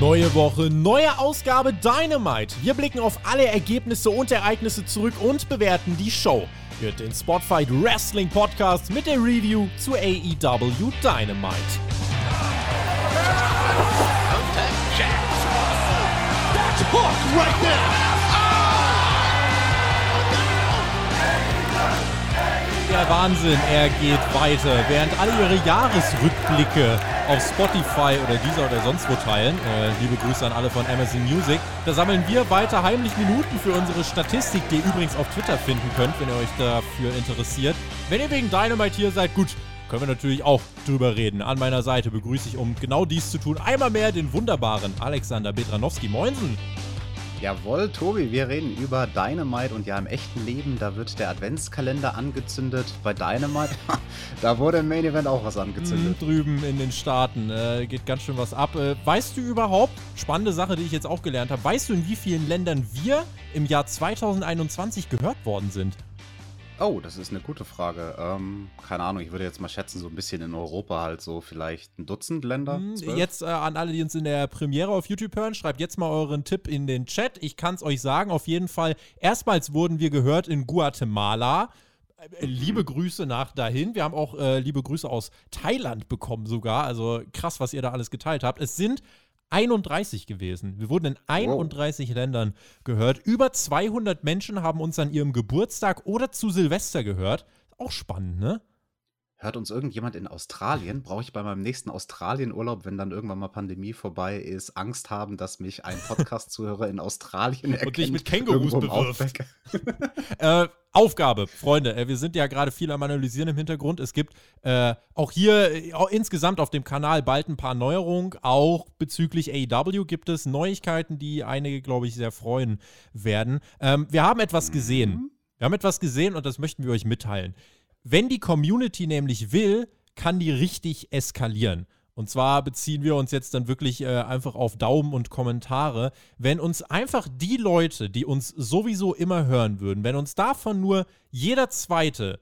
Neue Woche, neue Ausgabe Dynamite. Wir blicken auf alle Ergebnisse und Ereignisse zurück und bewerten die Show. Hört den Spotfight Wrestling Podcast mit der Review zu AEW Dynamite. Der Wahnsinn, er geht weiter. Während alle ihre Jahresrückblicke auf Spotify oder dieser oder sonst wo teilen, äh, liebe Grüße an alle von Amazon Music, da sammeln wir weiter heimlich Minuten für unsere Statistik, die ihr übrigens auf Twitter finden könnt, wenn ihr euch dafür interessiert. Wenn ihr wegen Dynamite hier seid, gut, können wir natürlich auch drüber reden. An meiner Seite begrüße ich, um genau dies zu tun, einmal mehr den wunderbaren Alexander Betranowski. Moinsen! Jawohl, Tobi, wir reden über Dynamite und ja, im echten Leben, da wird der Adventskalender angezündet. Bei Dynamite, da wurde im Main Event auch was angezündet. Mm, drüben in den Staaten äh, geht ganz schön was ab. Äh, weißt du überhaupt, spannende Sache, die ich jetzt auch gelernt habe, weißt du, in wie vielen Ländern wir im Jahr 2021 gehört worden sind? Oh, das ist eine gute Frage. Ähm, keine Ahnung, ich würde jetzt mal schätzen, so ein bisschen in Europa halt so vielleicht ein Dutzend Länder. Hm, jetzt äh, an alle, die uns in der Premiere auf YouTube hören, schreibt jetzt mal euren Tipp in den Chat. Ich kann es euch sagen, auf jeden Fall. Erstmals wurden wir gehört in Guatemala. Äh, liebe Grüße nach dahin. Wir haben auch äh, liebe Grüße aus Thailand bekommen sogar. Also krass, was ihr da alles geteilt habt. Es sind 31 gewesen. Wir wurden in 31 wow. Ländern gehört. Über 200 Menschen haben uns an ihrem Geburtstag oder zu Silvester gehört. Auch spannend, ne? Hört uns irgendjemand in Australien? Brauche ich bei meinem nächsten Australienurlaub, wenn dann irgendwann mal Pandemie vorbei ist, Angst haben, dass mich ein Podcast-Zuhörer in Australien erkennt? Und dich mit Kängurus bewirft. äh, Aufgabe, Freunde. Äh, wir sind ja gerade viel am Analysieren im Hintergrund. Es gibt äh, auch hier äh, insgesamt auf dem Kanal bald ein paar Neuerungen. Auch bezüglich AEW gibt es Neuigkeiten, die einige, glaube ich, sehr freuen werden. Ähm, wir haben etwas gesehen. Mhm. Wir haben etwas gesehen und das möchten wir euch mitteilen. Wenn die Community nämlich will, kann die richtig eskalieren. Und zwar beziehen wir uns jetzt dann wirklich äh, einfach auf Daumen und Kommentare. Wenn uns einfach die Leute, die uns sowieso immer hören würden, wenn uns davon nur jeder zweite,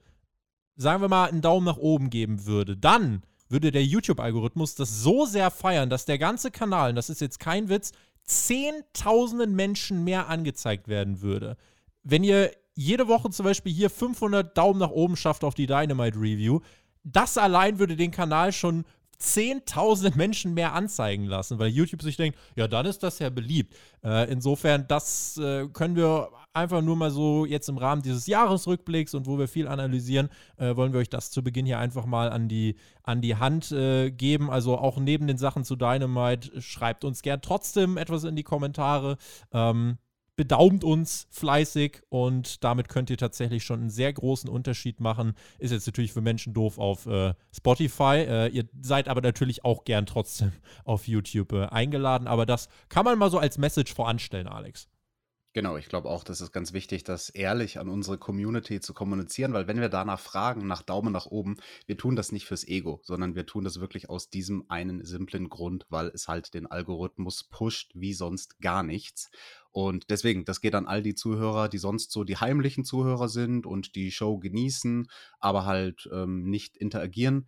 sagen wir mal, einen Daumen nach oben geben würde, dann würde der YouTube-Algorithmus das so sehr feiern, dass der ganze Kanal, und das ist jetzt kein Witz, zehntausenden Menschen mehr angezeigt werden würde. Wenn ihr jede Woche zum Beispiel hier 500 Daumen nach oben schafft auf die Dynamite Review, das allein würde den Kanal schon zehntausende Menschen mehr anzeigen lassen, weil YouTube sich denkt, ja, dann ist das ja beliebt. Äh, insofern, das äh, können wir einfach nur mal so jetzt im Rahmen dieses Jahresrückblicks und wo wir viel analysieren, äh, wollen wir euch das zu Beginn hier einfach mal an die, an die Hand äh, geben. Also auch neben den Sachen zu Dynamite, schreibt uns gern trotzdem etwas in die Kommentare. Ähm, bedaumt uns fleißig und damit könnt ihr tatsächlich schon einen sehr großen Unterschied machen. Ist jetzt natürlich für Menschen doof auf äh, Spotify. Äh, ihr seid aber natürlich auch gern trotzdem auf YouTube äh, eingeladen. Aber das kann man mal so als Message voranstellen, Alex. Genau, ich glaube auch, das ist ganz wichtig, das ehrlich an unsere Community zu kommunizieren, weil wenn wir danach fragen, nach Daumen nach oben, wir tun das nicht fürs Ego, sondern wir tun das wirklich aus diesem einen simplen Grund, weil es halt den Algorithmus pusht wie sonst gar nichts. Und deswegen, das geht an all die Zuhörer, die sonst so die heimlichen Zuhörer sind und die Show genießen, aber halt ähm, nicht interagieren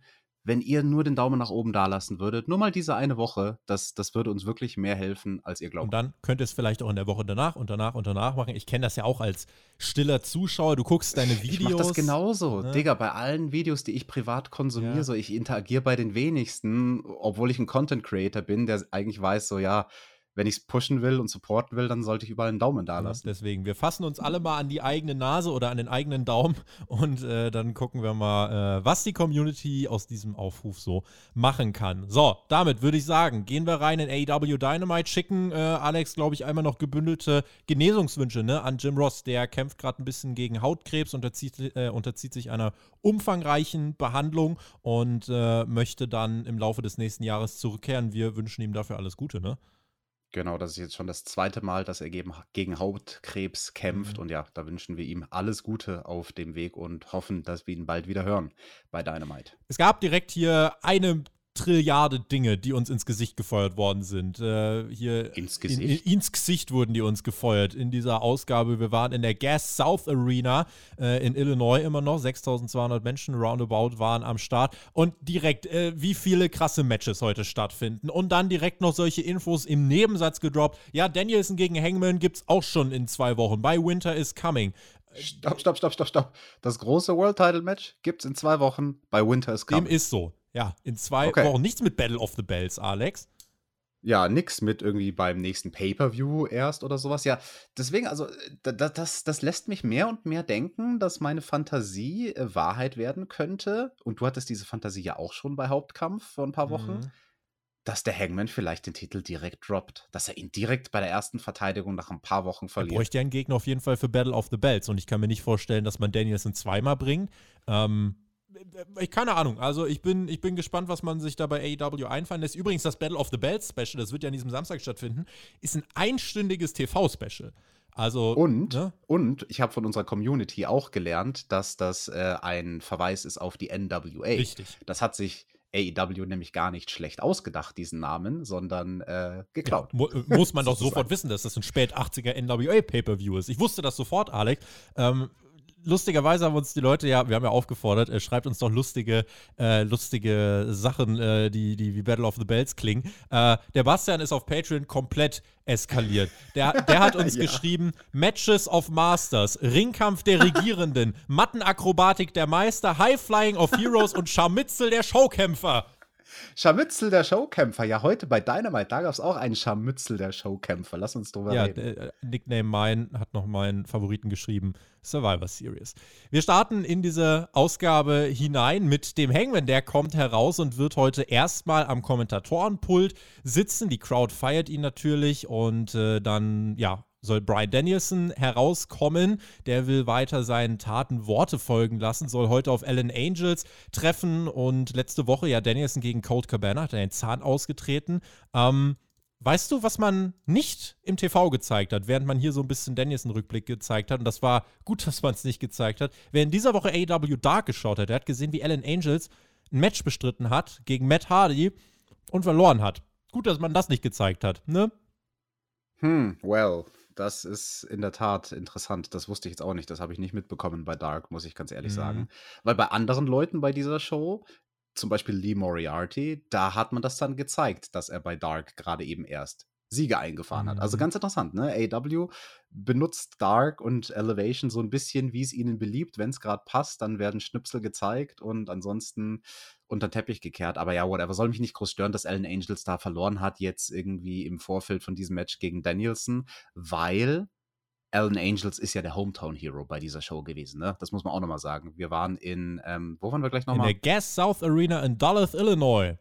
wenn ihr nur den Daumen nach oben dalassen würdet, nur mal diese eine Woche, das, das würde uns wirklich mehr helfen, als ihr glaubt. Und dann könnt ihr es vielleicht auch in der Woche danach und danach und danach machen. Ich kenne das ja auch als stiller Zuschauer. Du guckst deine Videos. Ich mach das genauso. Ne? Digga, bei allen Videos, die ich privat konsumiere, ja. so ich interagiere bei den wenigsten, obwohl ich ein Content Creator bin, der eigentlich weiß, so ja, wenn ich es pushen will und supporten will, dann sollte ich überall einen Daumen da lassen. Ja, deswegen, wir fassen uns alle mal an die eigene Nase oder an den eigenen Daumen und äh, dann gucken wir mal, äh, was die Community aus diesem Aufruf so machen kann. So, damit würde ich sagen, gehen wir rein in AEW Dynamite, schicken äh, Alex, glaube ich, einmal noch gebündelte Genesungswünsche ne, an Jim Ross. Der kämpft gerade ein bisschen gegen Hautkrebs, unterzieht, äh, unterzieht sich einer umfangreichen Behandlung und äh, möchte dann im Laufe des nächsten Jahres zurückkehren. Wir wünschen ihm dafür alles Gute, ne? Genau, das ist jetzt schon das zweite Mal, dass er gegen Hautkrebs kämpft. Mhm. Und ja, da wünschen wir ihm alles Gute auf dem Weg und hoffen, dass wir ihn bald wieder hören bei Dynamite. Es gab direkt hier eine Trilliarde Dinge, die uns ins Gesicht gefeuert worden sind. Äh, hier Ins In, in, Gesicht? ins Gesicht wurden die uns gefeuert in dieser Ausgabe. Wir waren in der Gas South Arena äh, in Illinois immer noch. 6200 Menschen roundabout waren am Start. Und direkt, äh, wie viele krasse Matches heute stattfinden. Und dann direkt noch solche Infos im Nebensatz gedroppt. Ja, Danielson gegen Hangman gibt es auch schon in zwei Wochen. Bei Winter is Coming. Stopp, stopp, stopp, stopp, stopp. Das große World Title Match gibt's in zwei Wochen bei Winter is Dem Coming. ist so. Ja, in zwei Okay. Wochen. Nichts mit Battle of the Bells, Alex. Ja, nix mit irgendwie beim nächsten Pay-Per-View erst oder sowas. Ja, deswegen, also, da, da, das, das lässt mich mehr und mehr denken, dass meine Fantasie äh, Wahrheit werden könnte. Und du hattest diese Fantasie ja auch schon bei Hauptkampf vor ein paar Wochen, Mhm. dass der Hangman vielleicht den Titel direkt droppt. Dass er ihn direkt bei der ersten Verteidigung nach ein paar Wochen Er verliert. bräuchte ja einen Gegner auf jeden Fall für Battle of the Bells. Und ich kann mir nicht vorstellen, dass man Danielson zweimal bringt. Ähm, ich, keine Ahnung. Also ich bin, ich bin gespannt, was man sich da bei AEW einfallen lässt. Übrigens, das Battle of the Bells Special, das wird ja an diesem Samstag stattfinden, ist ein einstündiges TV-Special. Also, Und, ne? und ich habe von unserer Community auch gelernt, dass das äh, ein Verweis ist auf die NWA. Richtig. Das hat sich AEW nämlich gar nicht schlecht ausgedacht, diesen Namen, sondern äh, Ja, geklaut. mu äh, muss man doch sofort wissen, dass das ein spät 80er NWA Pay-Per-View ist. Ich wusste das sofort, Alex. Ähm, lustigerweise haben uns die Leute ja, wir haben ja aufgefordert, äh, schreibt uns doch lustige, äh, lustige Sachen, äh, die, die wie Battle of the Bells klingen. Äh, der Bastian ist auf Patreon komplett eskaliert. Der, der hat uns Ja. geschrieben: Matches of Masters, Ringkampf der Regierenden, Mattenakrobatik der Meister, High Flying of Heroes und Scharmützel der Showkämpfer. Scharmützel der Showkämpfer. Ja, heute bei Dynamite, da gab es auch einen Scharmützel der Showkämpfer. Lass uns drüber Ja, reden. äh, Nickname mein hat noch meinen Favoriten geschrieben, Survivor Series. Wir starten in diese Ausgabe hinein mit dem Hangman, der kommt heraus und wird heute erstmal am Kommentatorenpult sitzen. Die Crowd feiert ihn natürlich und äh, dann, ja, soll Brian Danielson herauskommen. Der will weiter seinen Taten Worte folgen lassen, soll heute auf Ellen Angels treffen und letzte Woche, ja, Danielson gegen Colt Cabana hat er den Zahn ausgetreten. Ähm, Weißt du, was man nicht im TV gezeigt hat, während man hier so ein bisschen Danielson-Rückblick gezeigt hat? Und das war gut, dass man es nicht gezeigt hat. Wer in dieser Woche AEW Dark geschaut hat, der hat gesehen, wie Alan Angels ein Match bestritten hat gegen Matt Hardy und verloren hat. Gut, dass man das nicht gezeigt hat, ne? Hm, well, das ist in der Tat interessant. Das wusste ich jetzt auch nicht. Das habe ich nicht mitbekommen bei Dark, muss ich ganz ehrlich Mhm. sagen. Weil bei anderen Leuten bei dieser Show, zum Beispiel Lee Moriarty, da hat man das dann gezeigt, dass er bei Dark gerade eben erst Siege eingefahren hat. Also Mhm. ganz interessant, ne? AW benutzt Dark und Elevation so ein bisschen, wie es ihnen beliebt. Wenn es gerade passt, dann werden Schnipsel gezeigt und ansonsten unter den Teppich gekehrt. Aber ja, whatever. Soll mich nicht groß stören, dass Alan Angels da verloren hat, jetzt irgendwie im Vorfeld von diesem Match gegen Danielson, weil Alan Angels ist ja der Hometown Hero bei dieser Show gewesen, ne? Das muss man auch nochmal sagen. Wir waren in, ähm, wo waren wir gleich In der nochmal? Gas South Arena in Duluth, Illinois.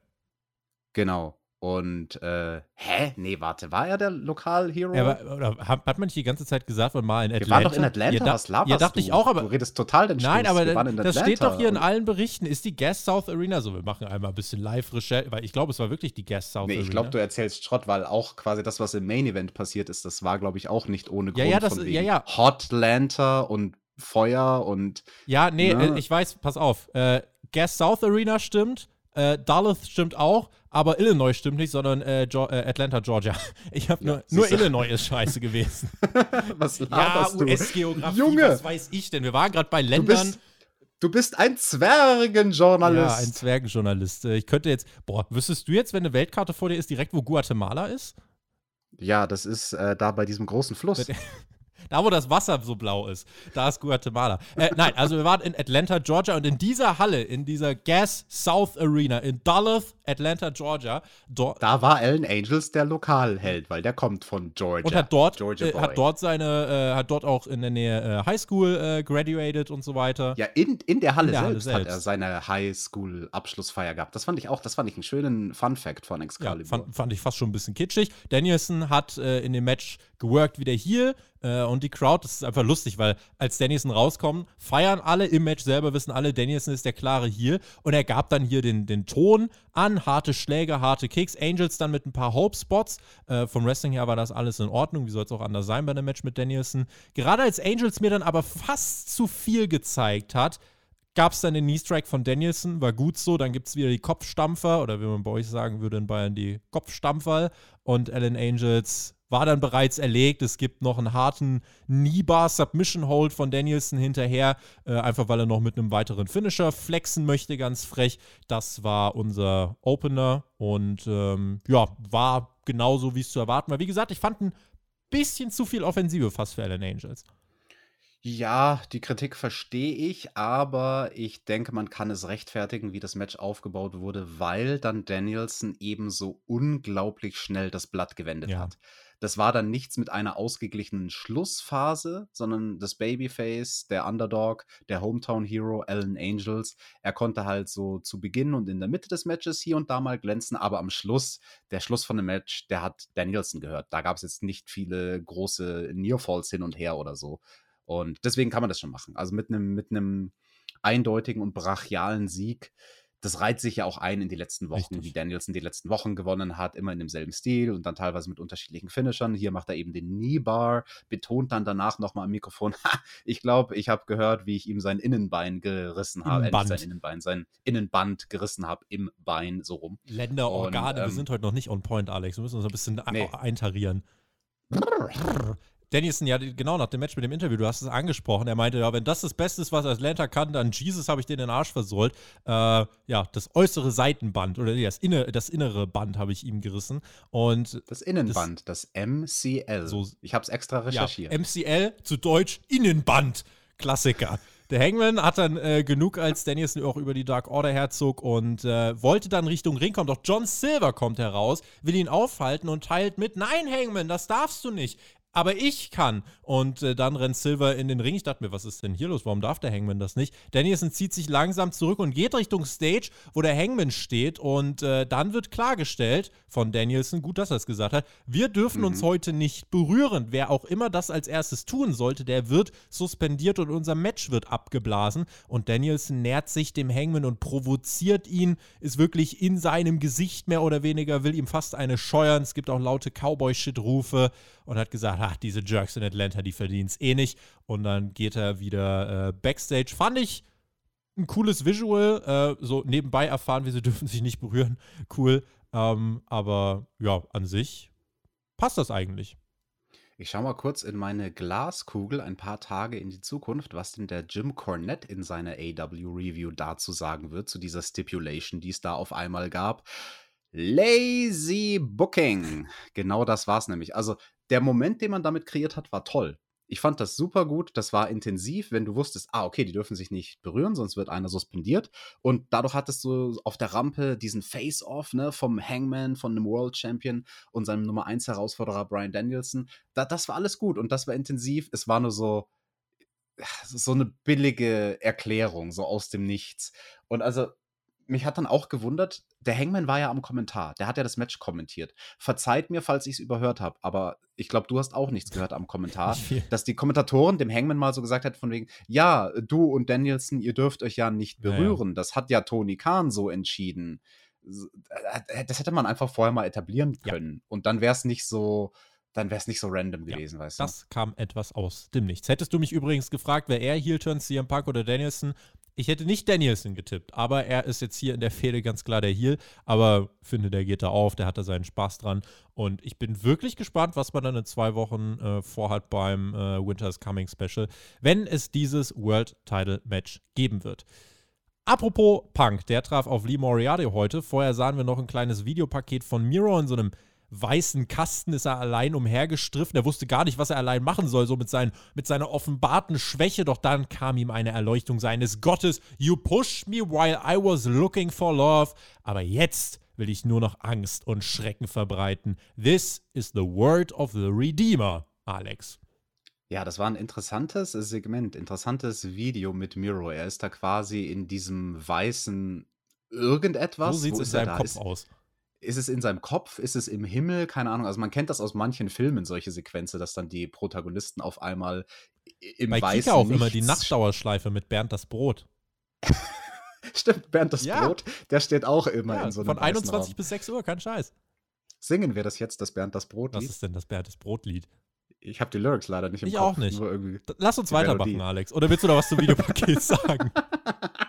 Genau. Und, äh, hä? Nee, warte, war er der Lokal-Hero? Er war, oder hat, man nicht die ganze Zeit gesagt, man mal in wir Atlanta? waren doch in Atlanta, Ja, was laberst Ja, dachte du? ich auch, aber Du redest total den Nein, aber wir das steht doch hier in Atlanta. allen Berichten. Ist die Gas South Arena so? Wir machen einmal ein bisschen Live-Recherche, weil ich glaube, es war wirklich die Gas South Nee, Arena. ich glaube, du erzählst Schrott, weil auch quasi das, was im Main Event passiert ist, das war, glaube ich, auch nicht ohne Ja, Grund ja, das- von ja, wegen ja. Hotlanta und Feuer und Ja, nee, Ne? äh, ich weiß, pass auf. Äh, Gas South Arena stimmt, äh, Duluth stimmt auch, aber Illinois stimmt nicht, sondern äh, Geo- äh, Atlanta, Georgia. Ich habe Ja, nur, nur siehst du. Illinois ist scheiße gewesen. was ja, laberst du? US-Geografie, Junge, was weiß ich denn? Wir waren gerade bei du Ländern. bist, du bist ein Zwergenjournalist. ja, ein Zwergenjournalist. Äh, Ich könnte jetzt, boah, wüsstest du jetzt, wenn eine Weltkarte vor dir ist, direkt, wo Guatemala ist? Ja, das ist äh, da bei diesem großen Fluss. Da, wo das Wasser so blau ist, da ist Guatemala. Äh, nein, also wir waren in Atlanta, Georgia und in dieser Halle, in dieser Gas South Arena in Duluth, Atlanta, Georgia, Da war Alan Angels der Lokalheld, weil der kommt von Georgia. und hat dort, Georgia äh, hat dort seine, äh, hat dort auch in der Nähe äh, Highschool äh, graduated und so weiter. Ja, in, in der Halle In der Halle selbst, hat er selbst. seine Highschool-Abschlussfeier gehabt. Das fand ich auch, das fand ich einen schönen Fun-Fact von Ja, Excalibur. fand, fand ich fast schon ein bisschen kitschig. Danielson hat äh, in dem Match geworkt wie der hier äh, und die Crowd, das ist einfach lustig, weil als Danielson rauskommt, feiern alle im Match selber, wissen alle, Danielson ist der klare hier und er gab dann hier den, den Ton an, harte Schläge, harte Kicks, Angels dann mit ein paar Hope-Spots. Äh, vom Wrestling her war das alles in Ordnung, wie soll es auch anders sein bei einem Match mit Danielson. Gerade als Angels mir dann aber fast zu viel gezeigt hat, gab es dann den Knee-Strike von Danielson, war gut so. Dann gibt es wieder die Kopfstampfer oder wie man bei euch sagen würde in Bayern, die Kopfstampfer. Und Alan Angels war dann bereits erlegt. Es gibt noch einen harten Kneebar Submission Hold von Danielson hinterher, äh, einfach weil er noch mit einem weiteren Finisher flexen möchte, ganz frech. Das war unser Opener und ähm, ja, war genauso, wie es zu erwarten war. Wie gesagt, ich fand ein bisschen zu viel Offensive fast für Alan Angels. Ja, die Kritik verstehe ich, aber ich denke, man kann es rechtfertigen, wie das Match aufgebaut wurde, weil dann Danielson eben so unglaublich schnell das Blatt gewendet Ja. hat. Das war dann nichts mit einer ausgeglichenen Schlussphase, sondern das Babyface, der Underdog, der Hometown Hero, Alan Angels, er konnte halt so zu Beginn und in der Mitte des Matches hier und da mal glänzen, aber am Schluss, der Schluss von dem Match, der hat Danielson gehört. Da gab es jetzt nicht viele große Nearfalls hin und her oder so. Und deswegen kann man das schon machen. Also mit einem mit einem eindeutigen und brachialen Sieg. Das reiht sich ja auch ein in die letzten Wochen, Richtig. wie Danielson die letzten Wochen gewonnen hat, immer in demselben Stil und dann teilweise mit unterschiedlichen Finishern. Hier macht er eben den Knee Bar, betont dann danach nochmal am Mikrofon, "Ha, ich glaube, ich habe gehört, wie ich ihm sein Innenbein gerissen habe, äh, sein Innenbein, sein Innenband gerissen habe im Bein, so rum. Länder, Und, Organe, wir ähm, sind heute noch nicht on point, Alex. Wir müssen uns ein bisschen Nee. eintarieren. Danielson, ja, genau nach dem Match mit dem Interview, du hast es angesprochen. Er meinte, ja, wenn das das Beste ist, was Atlanta kann, dann Jesus habe ich den den Arsch versohlt. Äh, ja, das äußere Seitenband oder nee, das, inne, das innere Band habe ich ihm gerissen. Und Das Innenband, das, MCL. So- ich habe es extra ja, recherchiert. MCL zu Deutsch Innenband. Klassiker. Der Hangman hat dann äh, genug, als Danielson auch über die Dark Order herzog und äh, wollte dann Richtung Ring kommen. Doch John Silver kommt heraus, will ihn aufhalten und teilt mit: Nein, Hangman, das darfst du nicht. Aber ich kann. Und äh, dann rennt Silver in den Ring. Ich dachte mir, was ist denn hier los? Warum darf der Hangman das nicht? Danielson zieht sich langsam zurück und geht Richtung Stage, wo der Hangman steht. Und äh, dann wird klargestellt von Danielson, gut, dass er es gesagt hat, wir dürfen uns heute nicht berühren. Wer auch immer das als erstes tun sollte, der wird suspendiert und unser Match wird abgeblasen. Und Danielson nähert sich dem Hangman und provoziert ihn, ist wirklich in seinem Gesicht mehr oder weniger, will ihm fast eine scheuern. Es gibt auch laute Cowboy-Shit-Rufe und hat gesagt, ach, diese Jerks in Atlanta, die verdienen es eh nicht. Und dann geht er wieder äh, Backstage. Fand ich ein cooles Visual, äh, so nebenbei erfahren, wie sie dürfen sich nicht berühren. Cool. Ähm, aber ja, an sich passt das eigentlich. Ich schaue mal kurz in meine Glaskugel ein paar Tage in die Zukunft, was denn der Jim Cornette in seiner AW-Review dazu sagen wird, zu dieser Stipulation, die es da auf einmal gab. Lazy Booking. Genau das war es nämlich. Also der Moment, den man damit kreiert hat, war toll. Ich fand das super gut. Das war intensiv, wenn du wusstest, ah, okay, die dürfen sich nicht berühren, sonst wird einer suspendiert. Und dadurch hattest du auf der Rampe diesen Face-Off ne, vom Hangman, von einem World Champion und seinem Nummer 1 Herausforderer Brian Danielson. Da, das war alles gut und das war intensiv. Es war nur so, so eine billige Erklärung, so aus dem Nichts. Und also, mich hat dann auch gewundert, der Hangman war ja am Kommentar. Der hat ja das Match kommentiert. Verzeiht mir, falls ich es überhört habe, aber ich glaube, du hast auch nichts gehört am Kommentar, dass die Kommentatoren dem Hangman mal so gesagt hat, von wegen, ja, du und Danielson, ihr dürft euch ja nicht Ja, ja. berühren. Das hat ja Tony Khan so entschieden. Äh, Das hätte man einfach vorher mal etablieren Ja. können. Und dann wäre es nicht so, dann wäre es nicht so random gewesen, weißt du? Das kam etwas aus dem Nichts. Hättest du mich übrigens gefragt, wer er Heel turnt, CM Punk oder Danielson, ich hätte nicht Danielson getippt, aber er ist jetzt hier in der Fehde ganz klar der Heel. Aber finde, der geht da auf, der hat da seinen Spaß dran. Und ich bin wirklich gespannt, was man dann in zwei Wochen äh, vorhat beim äh, Winter's Coming Special, wenn es dieses World Title Match geben wird. Apropos Punk, der traf auf Lee Moriarty heute. Vorher sahen wir noch ein kleines Videopaket von Miro in so einem weißen Kasten ist er allein umhergestriffen. Er wusste gar nicht, was er allein machen soll, so mit, seinen, mit seiner offenbarten Schwäche. Doch dann kam ihm eine Erleuchtung seines Gottes. You pushed me while I was looking for love. Aber jetzt will ich nur noch Angst und Schrecken verbreiten. This is the word of the Redeemer, Alex. Ja, das war ein interessantes Segment, interessantes Video mit Miro. Er ist da quasi in diesem weißen irgendetwas. so sieht es in seinem? Kopf ist, aus. Ist es in seinem Kopf? Ist es im Himmel? Keine Ahnung. Also man kennt das aus manchen Filmen, solche Sequenzen, dass dann die Protagonisten auf einmal im Bei weißen Kika auch immer die Nachtdauerschleife mit Bernd das Brot. Stimmt, Bernd das Ja. Brot, der steht auch immer Ja, in so einem von weißen 21 Raum. bis 6 Uhr, kein Scheiß. Singen wir das jetzt, das Bernd das Brot Was Lied? ist denn das Bernd das Brot-Lied? Ich habe die Lyrics leider nicht im Ich Kopf. auch nicht. Lass uns weitermachen, Alex. Oder willst du da was zum Videopaket sagen?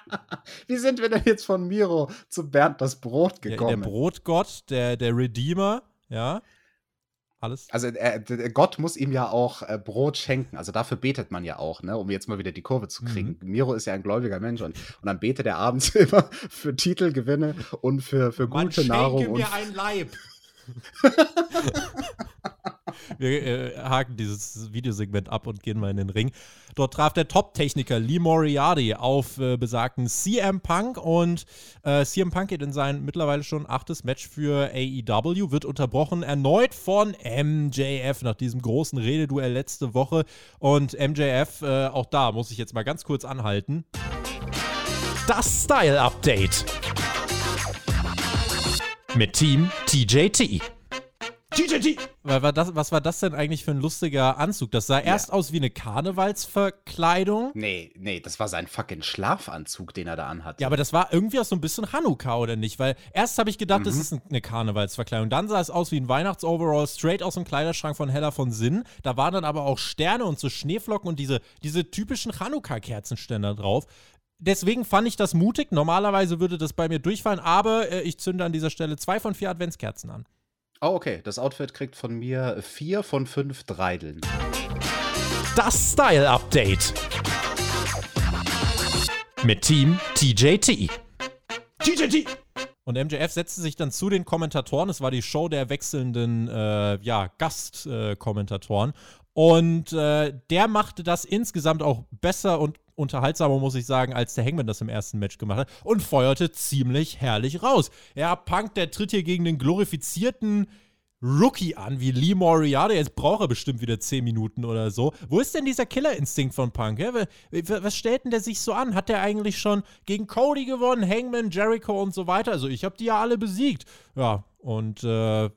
Wie sind wir denn jetzt von Miro zu Bernd das Brot gekommen? Ja, der Brotgott, der, der Redeemer, ja. Alles. Also äh, Gott muss ihm ja auch äh, Brot schenken. Also dafür betet man ja auch, ne? um jetzt mal wieder die Kurve zu kriegen. Mhm. Miro ist ja ein gläubiger Mensch und, und dann betet er abends immer für Titelgewinne und für, für gute man Nahrung. Schenke mir ein Leib. Wir äh, haken dieses Videosegment ab und gehen mal in den Ring. Dort traf der Top-Techniker Lee Moriarty auf äh, besagten CM Punk und äh, CM Punk geht in sein mittlerweile schon achtes Match für AEW, wird unterbrochen erneut von MJF nach diesem großen Rededuell letzte Woche. Und MJF, äh, auch da muss ich jetzt mal ganz kurz anhalten. Das Style Update mit Team TJT. TJT! Was, das, was war das denn eigentlich für ein lustiger Anzug? Das sah ja. erst aus wie eine Karnevalsverkleidung. Nee, nee, das war sein fucking Schlafanzug, den er da anhat. Ja, aber das war irgendwie auch so ein bisschen Hanukkah, oder nicht? Weil erst habe ich gedacht, mhm. das ist eine Karnevalsverkleidung. Dann sah es aus wie ein Weihnachtsoverall, straight aus dem Kleiderschrank von Hella von Sinn. Da waren dann aber auch Sterne und so Schneeflocken und diese, diese typischen Hanukkah-Kerzenständer drauf deswegen fand ich das mutig. Normalerweise würde das bei mir durchfallen, aber äh, ich zünde an dieser Stelle zwei von vier Adventskerzen an. Oh, okay. Das Outfit kriegt von mir vier von fünf Dreideln. Das Style Update. Mit Team TJT. TJT! Und MJF setzte sich dann zu den Kommentatoren. Es war die Show der wechselnden äh, ja, Gastkommentatoren. Äh, und äh, der machte das insgesamt auch besser und unterhaltsamer, muss ich sagen, als der Hangman das im ersten Match gemacht hat und feuerte ziemlich herrlich raus. Ja, Punk, der tritt hier gegen den glorifizierten Rookie an, wie Lee Moriarty. Jetzt braucht er bestimmt wieder 10 Minuten oder so. Wo ist denn dieser Killerinstinkt von Punk? Ja? Was stellt denn der sich so an? Hat der eigentlich schon gegen Cody gewonnen, Hangman, Jericho und so weiter? Also ich habe die ja alle besiegt. Ja, und äh,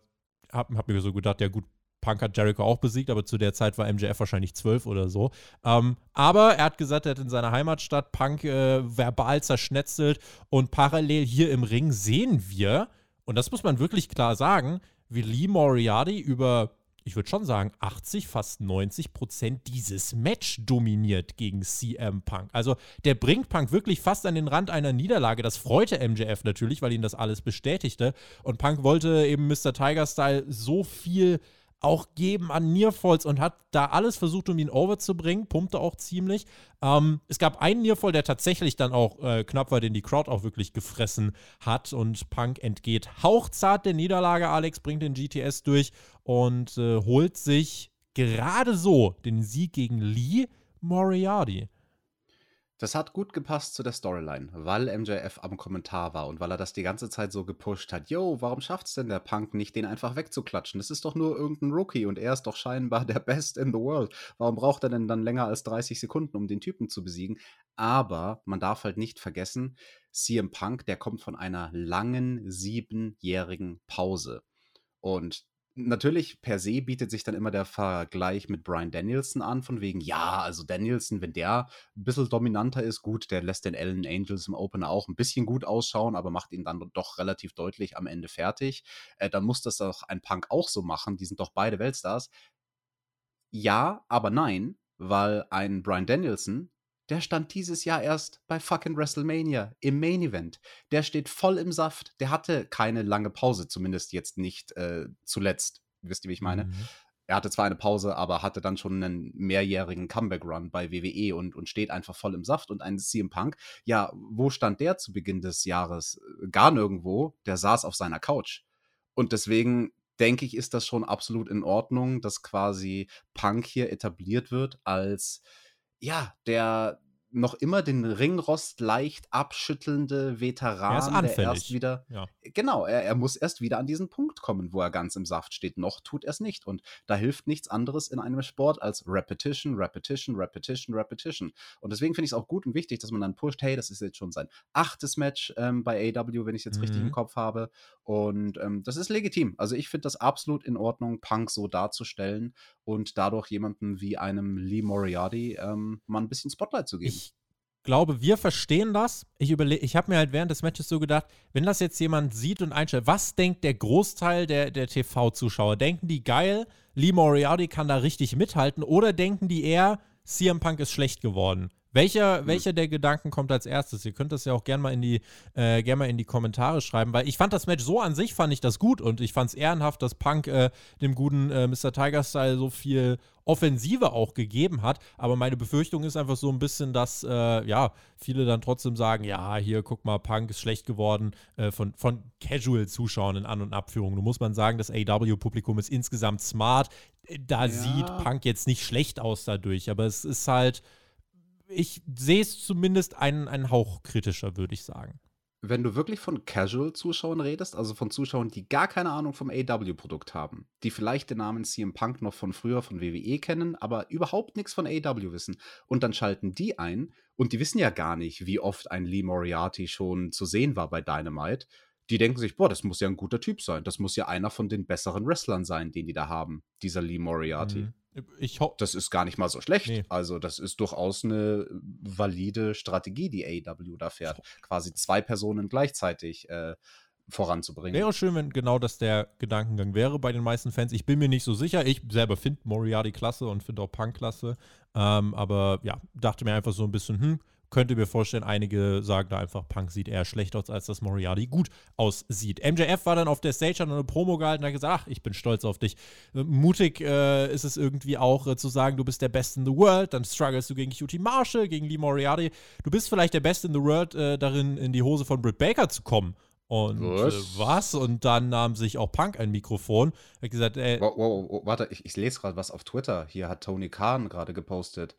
hab, hab mir so gedacht, ja gut, Punk hat Jericho auch besiegt, aber zu der Zeit war MJF wahrscheinlich zwölf oder so. Ähm, aber er hat gesagt, er hat in seiner Heimatstadt Punk äh, verbal zerschnetzelt und parallel hier im Ring sehen wir, und das muss man wirklich klar sagen, wie Lee Moriarty über, ich würde schon sagen, 80, fast 90 Prozent dieses Match dominiert gegen CM Punk. Also der bringt Punk wirklich fast an den Rand einer Niederlage. Das freute MJF natürlich, weil ihn das alles bestätigte. Und Punk wollte eben Mr. Tiger-Style so viel auch geben an Nearfalls und hat da alles versucht, um ihn overzubringen, pumpte auch ziemlich. Ähm, es gab einen Nearfall, der tatsächlich dann auch äh, knapp war, den die Crowd auch wirklich gefressen hat und Punk entgeht hauchzart der Niederlage. Alex bringt den GTS durch und äh, holt sich gerade so den Sieg gegen Lee Moriarty. Das hat gut gepasst zu der Storyline, weil MJF am Kommentar war und weil er das die ganze Zeit so gepusht hat. Yo, warum schafft's denn der Punk nicht, den einfach wegzuklatschen? Das ist doch nur irgendein Rookie und er ist doch scheinbar der Best in the World. Warum braucht er denn dann länger als 30 Sekunden, um den Typen zu besiegen? Aber man darf halt nicht vergessen, CM Punk, der kommt von einer langen siebenjährigen Pause. Und natürlich per se bietet sich dann immer der Vergleich mit Brian Danielson an, von wegen, ja, also Danielson, wenn der ein bisschen dominanter ist, gut, der lässt den Allen Angels im Opener auch ein bisschen gut ausschauen, aber macht ihn dann doch relativ deutlich am Ende fertig. Äh, dann muss das doch ein Punk auch so machen, die sind doch beide Weltstars. Ja, aber nein, weil ein Brian Danielson der stand dieses Jahr erst bei fucking WrestleMania im Main Event. Der steht voll im Saft. Der hatte keine lange Pause, zumindest jetzt nicht äh, zuletzt. Wisst ihr, wie ich meine? Mhm. Er hatte zwar eine Pause, aber hatte dann schon einen mehrjährigen Comeback-Run bei WWE und, und steht einfach voll im Saft. Und ein CM Punk, ja, wo stand der zu Beginn des Jahres? Gar nirgendwo. Der saß auf seiner Couch. Und deswegen denke ich, ist das schon absolut in Ordnung, dass quasi Punk hier etabliert wird als ja, der noch immer den Ringrost leicht abschüttelnde Veteran, der erst wieder. Ja. Genau, er, er muss erst wieder an diesen Punkt kommen, wo er ganz im Saft steht. Noch tut er es nicht. Und da hilft nichts anderes in einem Sport als Repetition, Repetition, Repetition, Repetition. Und deswegen finde ich es auch gut und wichtig, dass man dann pusht, hey, das ist jetzt schon sein achtes Match ähm, bei AW, wenn ich es jetzt mhm. richtig im mhm. Kopf habe. Und ähm, das ist legitim. Also ich finde das absolut in Ordnung, Punk so darzustellen und dadurch jemanden wie einem Lee Moriarty ähm, mal ein bisschen Spotlight zu geben. Ich glaube, wir verstehen das. Ich, ich habe mir halt während des Matches so gedacht, wenn das jetzt jemand sieht und einstellt, was denkt der Großteil der, der TV-Zuschauer? Denken die geil, Lee Moriarty kann da richtig mithalten oder denken die eher, CM Punk ist schlecht geworden? Welcher, hm. welcher der Gedanken kommt als erstes? Ihr könnt das ja auch gerne mal in die, äh, gern mal in die Kommentare schreiben, weil ich fand das Match so an sich, fand ich das gut und ich fand es ehrenhaft, dass Punk äh, dem guten äh, Mr. Tiger-Style so viel Offensive auch gegeben hat. Aber meine Befürchtung ist einfach so ein bisschen, dass äh, ja, viele dann trotzdem sagen, ja, hier, guck mal, Punk ist schlecht geworden äh, von, von Casual-Zuschauern in An- und Abführungen. Nun muss man sagen, das AW-Publikum ist insgesamt smart. Da ja. sieht Punk jetzt nicht schlecht aus dadurch, aber es ist halt ich sehe es zumindest einen, einen Hauch kritischer, würde ich sagen. Wenn du wirklich von Casual-Zuschauern redest, also von Zuschauern, die gar keine Ahnung vom AW-Produkt haben, die vielleicht den Namen CM Punk noch von früher von WWE kennen, aber überhaupt nichts von AW wissen, und dann schalten die ein und die wissen ja gar nicht, wie oft ein Lee Moriarty schon zu sehen war bei Dynamite. Die denken sich, boah, das muss ja ein guter Typ sein. Das muss ja einer von den besseren Wrestlern sein, den die da haben, dieser Lee Moriarty. Mhm. Ich das ist gar nicht mal so schlecht. Nee. Also, das ist durchaus eine valide Strategie, die AEW da fährt. Quasi zwei Personen gleichzeitig äh, voranzubringen. Wäre schön, wenn genau das der Gedankengang wäre bei den meisten Fans. Ich bin mir nicht so sicher. Ich selber finde Moriarty klasse und finde auch Punk klasse. Ähm, aber ja, dachte mir einfach so ein bisschen, hm, könnte mir vorstellen, einige sagen da einfach, Punk sieht eher schlecht aus, als dass Moriarty gut aussieht. MJF war dann auf der Stage, hat eine Promo gehalten und hat gesagt, ach, ich bin stolz auf dich. Äh, mutig äh, ist es irgendwie auch äh, zu sagen, du bist der Best in the World, dann strugglest du gegen QT Marshall, gegen Lee Moriarty. Du bist vielleicht der Best in the World äh, darin, in die Hose von Britt Baker zu kommen. Und was? Äh, was? Und dann nahm sich auch Punk ein Mikrofon. Hat gesagt, ey. Wow, wow, wow, warte, ich, ich lese gerade was auf Twitter. Hier hat Tony Khan gerade gepostet.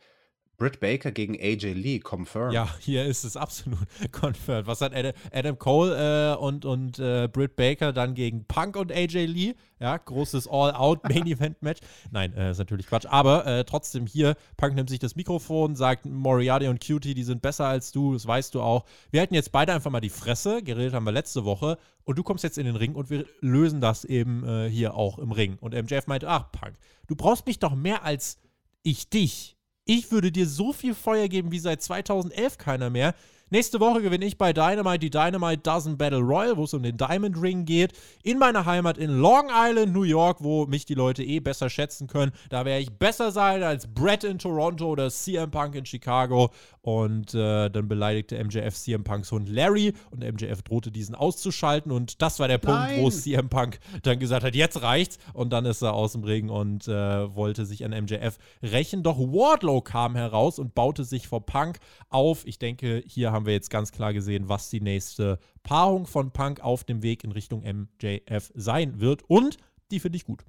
Britt Baker gegen AJ Lee, confirmed. Ja, hier ist es absolut confirmed. Was hat Adam, Cole äh, und, und äh, Britt Baker dann gegen Punk und AJ Lee? Ja, großes All-Out-Main-Event-Match. Nein, äh, ist natürlich Quatsch. Aber äh, trotzdem hier, Punk nimmt sich das Mikrofon, sagt, Moriarty und Cutie, die sind besser als du, das weißt du auch. Wir halten jetzt beide einfach mal die Fresse, geredet haben wir letzte Woche, und du kommst jetzt in den Ring und wir lösen das eben äh, hier auch im Ring. Und MJF meinte, ach, Punk, du brauchst mich doch mehr als ich dich. Ich würde dir so viel Feuer geben wie seit 2011 keiner mehr. Nächste Woche gewinne ich bei Dynamite die Dynamite Dozen Battle Royal, wo es um den Diamond Ring geht. In meiner Heimat in Long Island, New York, wo mich die Leute eh besser schätzen können. Da werde ich besser sein als Brett in Toronto oder CM Punk in Chicago. Und äh, dann beleidigte MJF CM Punks Hund Larry und MJF drohte diesen auszuschalten. Und das war der Punkt, Nein. wo CM Punk dann gesagt hat, jetzt reicht's. Und dann ist er aus dem Ring und äh, wollte sich an MJF rächen. Doch Wardlow kam heraus und baute sich vor Punk auf. Ich denke, hier haben haben wir jetzt ganz klar gesehen, was die nächste Paarung von Punk auf dem Weg in Richtung MJF sein wird. Und die finde ich gut.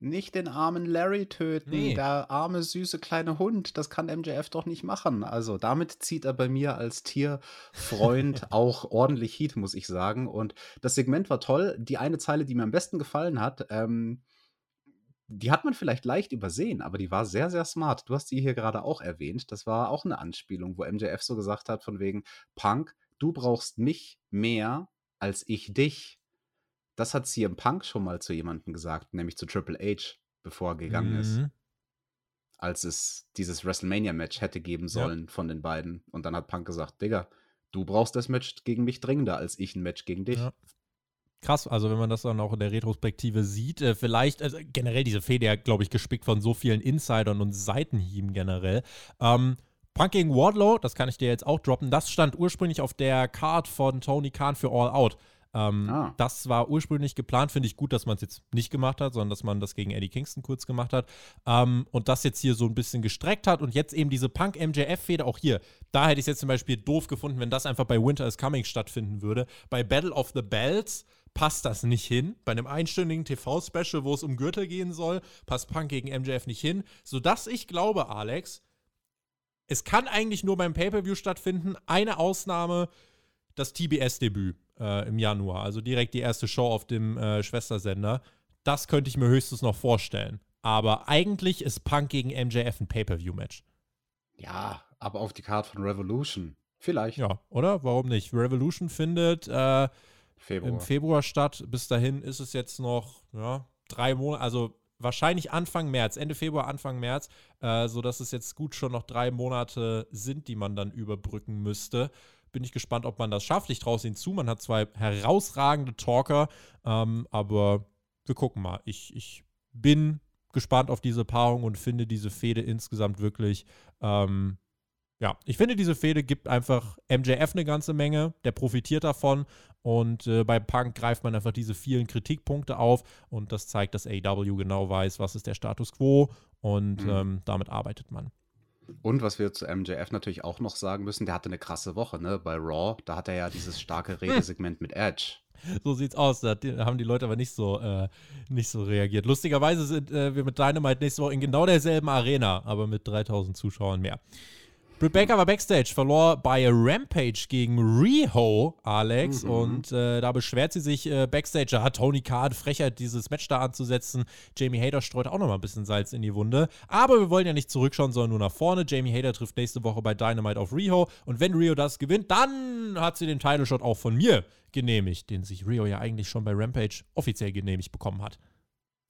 Nicht den armen Larry töten, nee. der arme, süße kleine Hund. Das kann MJF doch nicht machen. Also damit zieht er bei mir als Tierfreund auch ordentlich Heat, muss ich sagen. Und das Segment war toll. Die eine Zeile, die mir am besten gefallen hat, ähm, die hat man vielleicht leicht übersehen, aber die war sehr, sehr smart. Du hast die hier gerade auch erwähnt. Das war auch eine Anspielung, wo MJF so gesagt hat, von wegen, Punk, du brauchst mich mehr als ich dich. Das hat CM Punk schon mal zu jemandem gesagt, nämlich zu Triple H, bevor er gegangen mhm. ist. Als es dieses WrestleMania-Match hätte geben sollen ja. von den beiden. Und dann hat Punk gesagt, Digga, du brauchst das Match gegen mich dringender als ich ein Match gegen dich. Ja krass. Also, wenn man das dann auch in der Retrospektive sieht, äh, vielleicht, also generell diese Fehde ja, glaube ich, gespickt von so vielen Insidern und Seitenhieben generell. Ähm, Punk gegen Wardlow, das kann ich dir jetzt auch droppen, das stand ursprünglich auf der Card von Tony Khan für All Out. Ähm, ah. Das war ursprünglich geplant, finde ich gut, dass man es jetzt nicht gemacht hat, sondern dass man das gegen Eddie Kingston kurz gemacht hat. Ähm, und das jetzt hier so ein bisschen gestreckt hat und jetzt eben diese Punk-MJF-Fehde auch hier. Da hätte ich es jetzt zum Beispiel doof gefunden, wenn das einfach bei Winter is Coming stattfinden würde. Bei Battle of the Bells passt das nicht hin. Bei einem einstündigen TV-Special, wo es um Gürtel gehen soll, passt Punk gegen MJF nicht hin. Sodass ich glaube, Alex, es kann eigentlich nur beim Pay-Per-View stattfinden. Eine Ausnahme, das TBS-Debüt äh, im Januar. Also direkt die erste Show auf dem äh, Schwestersender. Das könnte ich mir höchstens noch vorstellen. Aber eigentlich ist Punk gegen MJF ein Pay-Per-View-Match. Ja, aber auf die Karte von Revolution. Vielleicht. Ja, oder? Warum nicht? Revolution findet äh, Februar. im Februar statt. Bis dahin ist es jetzt noch ja, drei Monate, also wahrscheinlich Anfang März, Ende Februar, Anfang März, äh, sodass es jetzt gut schon noch drei Monate sind, die man dann überbrücken müsste. Bin ich gespannt, ob man das schafft. Ich traue es ihnen zu. Man hat zwei herausragende Talker, ähm, aber wir gucken mal. Ich, ich bin gespannt auf diese Paarung und finde diese Fehde insgesamt wirklich ähm, ja, ich finde, diese Fehde gibt einfach MJF eine ganze Menge, der profitiert davon und äh, bei Punk greift man einfach diese vielen Kritikpunkte auf und das zeigt, dass AEW genau weiß, was ist der Status quo und mhm. ähm, damit arbeitet man. Und was wir zu MJF natürlich auch noch sagen müssen, der hatte eine krasse Woche, ne? Bei Raw, da hat er ja dieses starke Redesegment mit Edge. So sieht's aus. Da haben die Leute aber nicht so, äh, nicht so reagiert. Lustigerweise sind äh, wir mit Dynamite nächste Woche in genau derselben Arena, aber mit 3000 Zuschauern mehr. Baker war Backstage, verlor bei Rampage gegen Riho, Alex. Mhm. Und äh, da beschwert sie sich äh, Backstage. Da hat Tony Khan Frechheit, dieses Match da anzusetzen. Jamie Hader streut auch noch mal ein bisschen Salz in die Wunde. Aber wir wollen ja nicht zurückschauen, sondern nur nach vorne. Jamie Hader trifft nächste Woche bei Dynamite auf Riho. Und wenn Rio das gewinnt, dann hat sie den Title Shot auch von mir genehmigt, den sich Rio ja eigentlich schon bei Rampage offiziell genehmigt bekommen hat.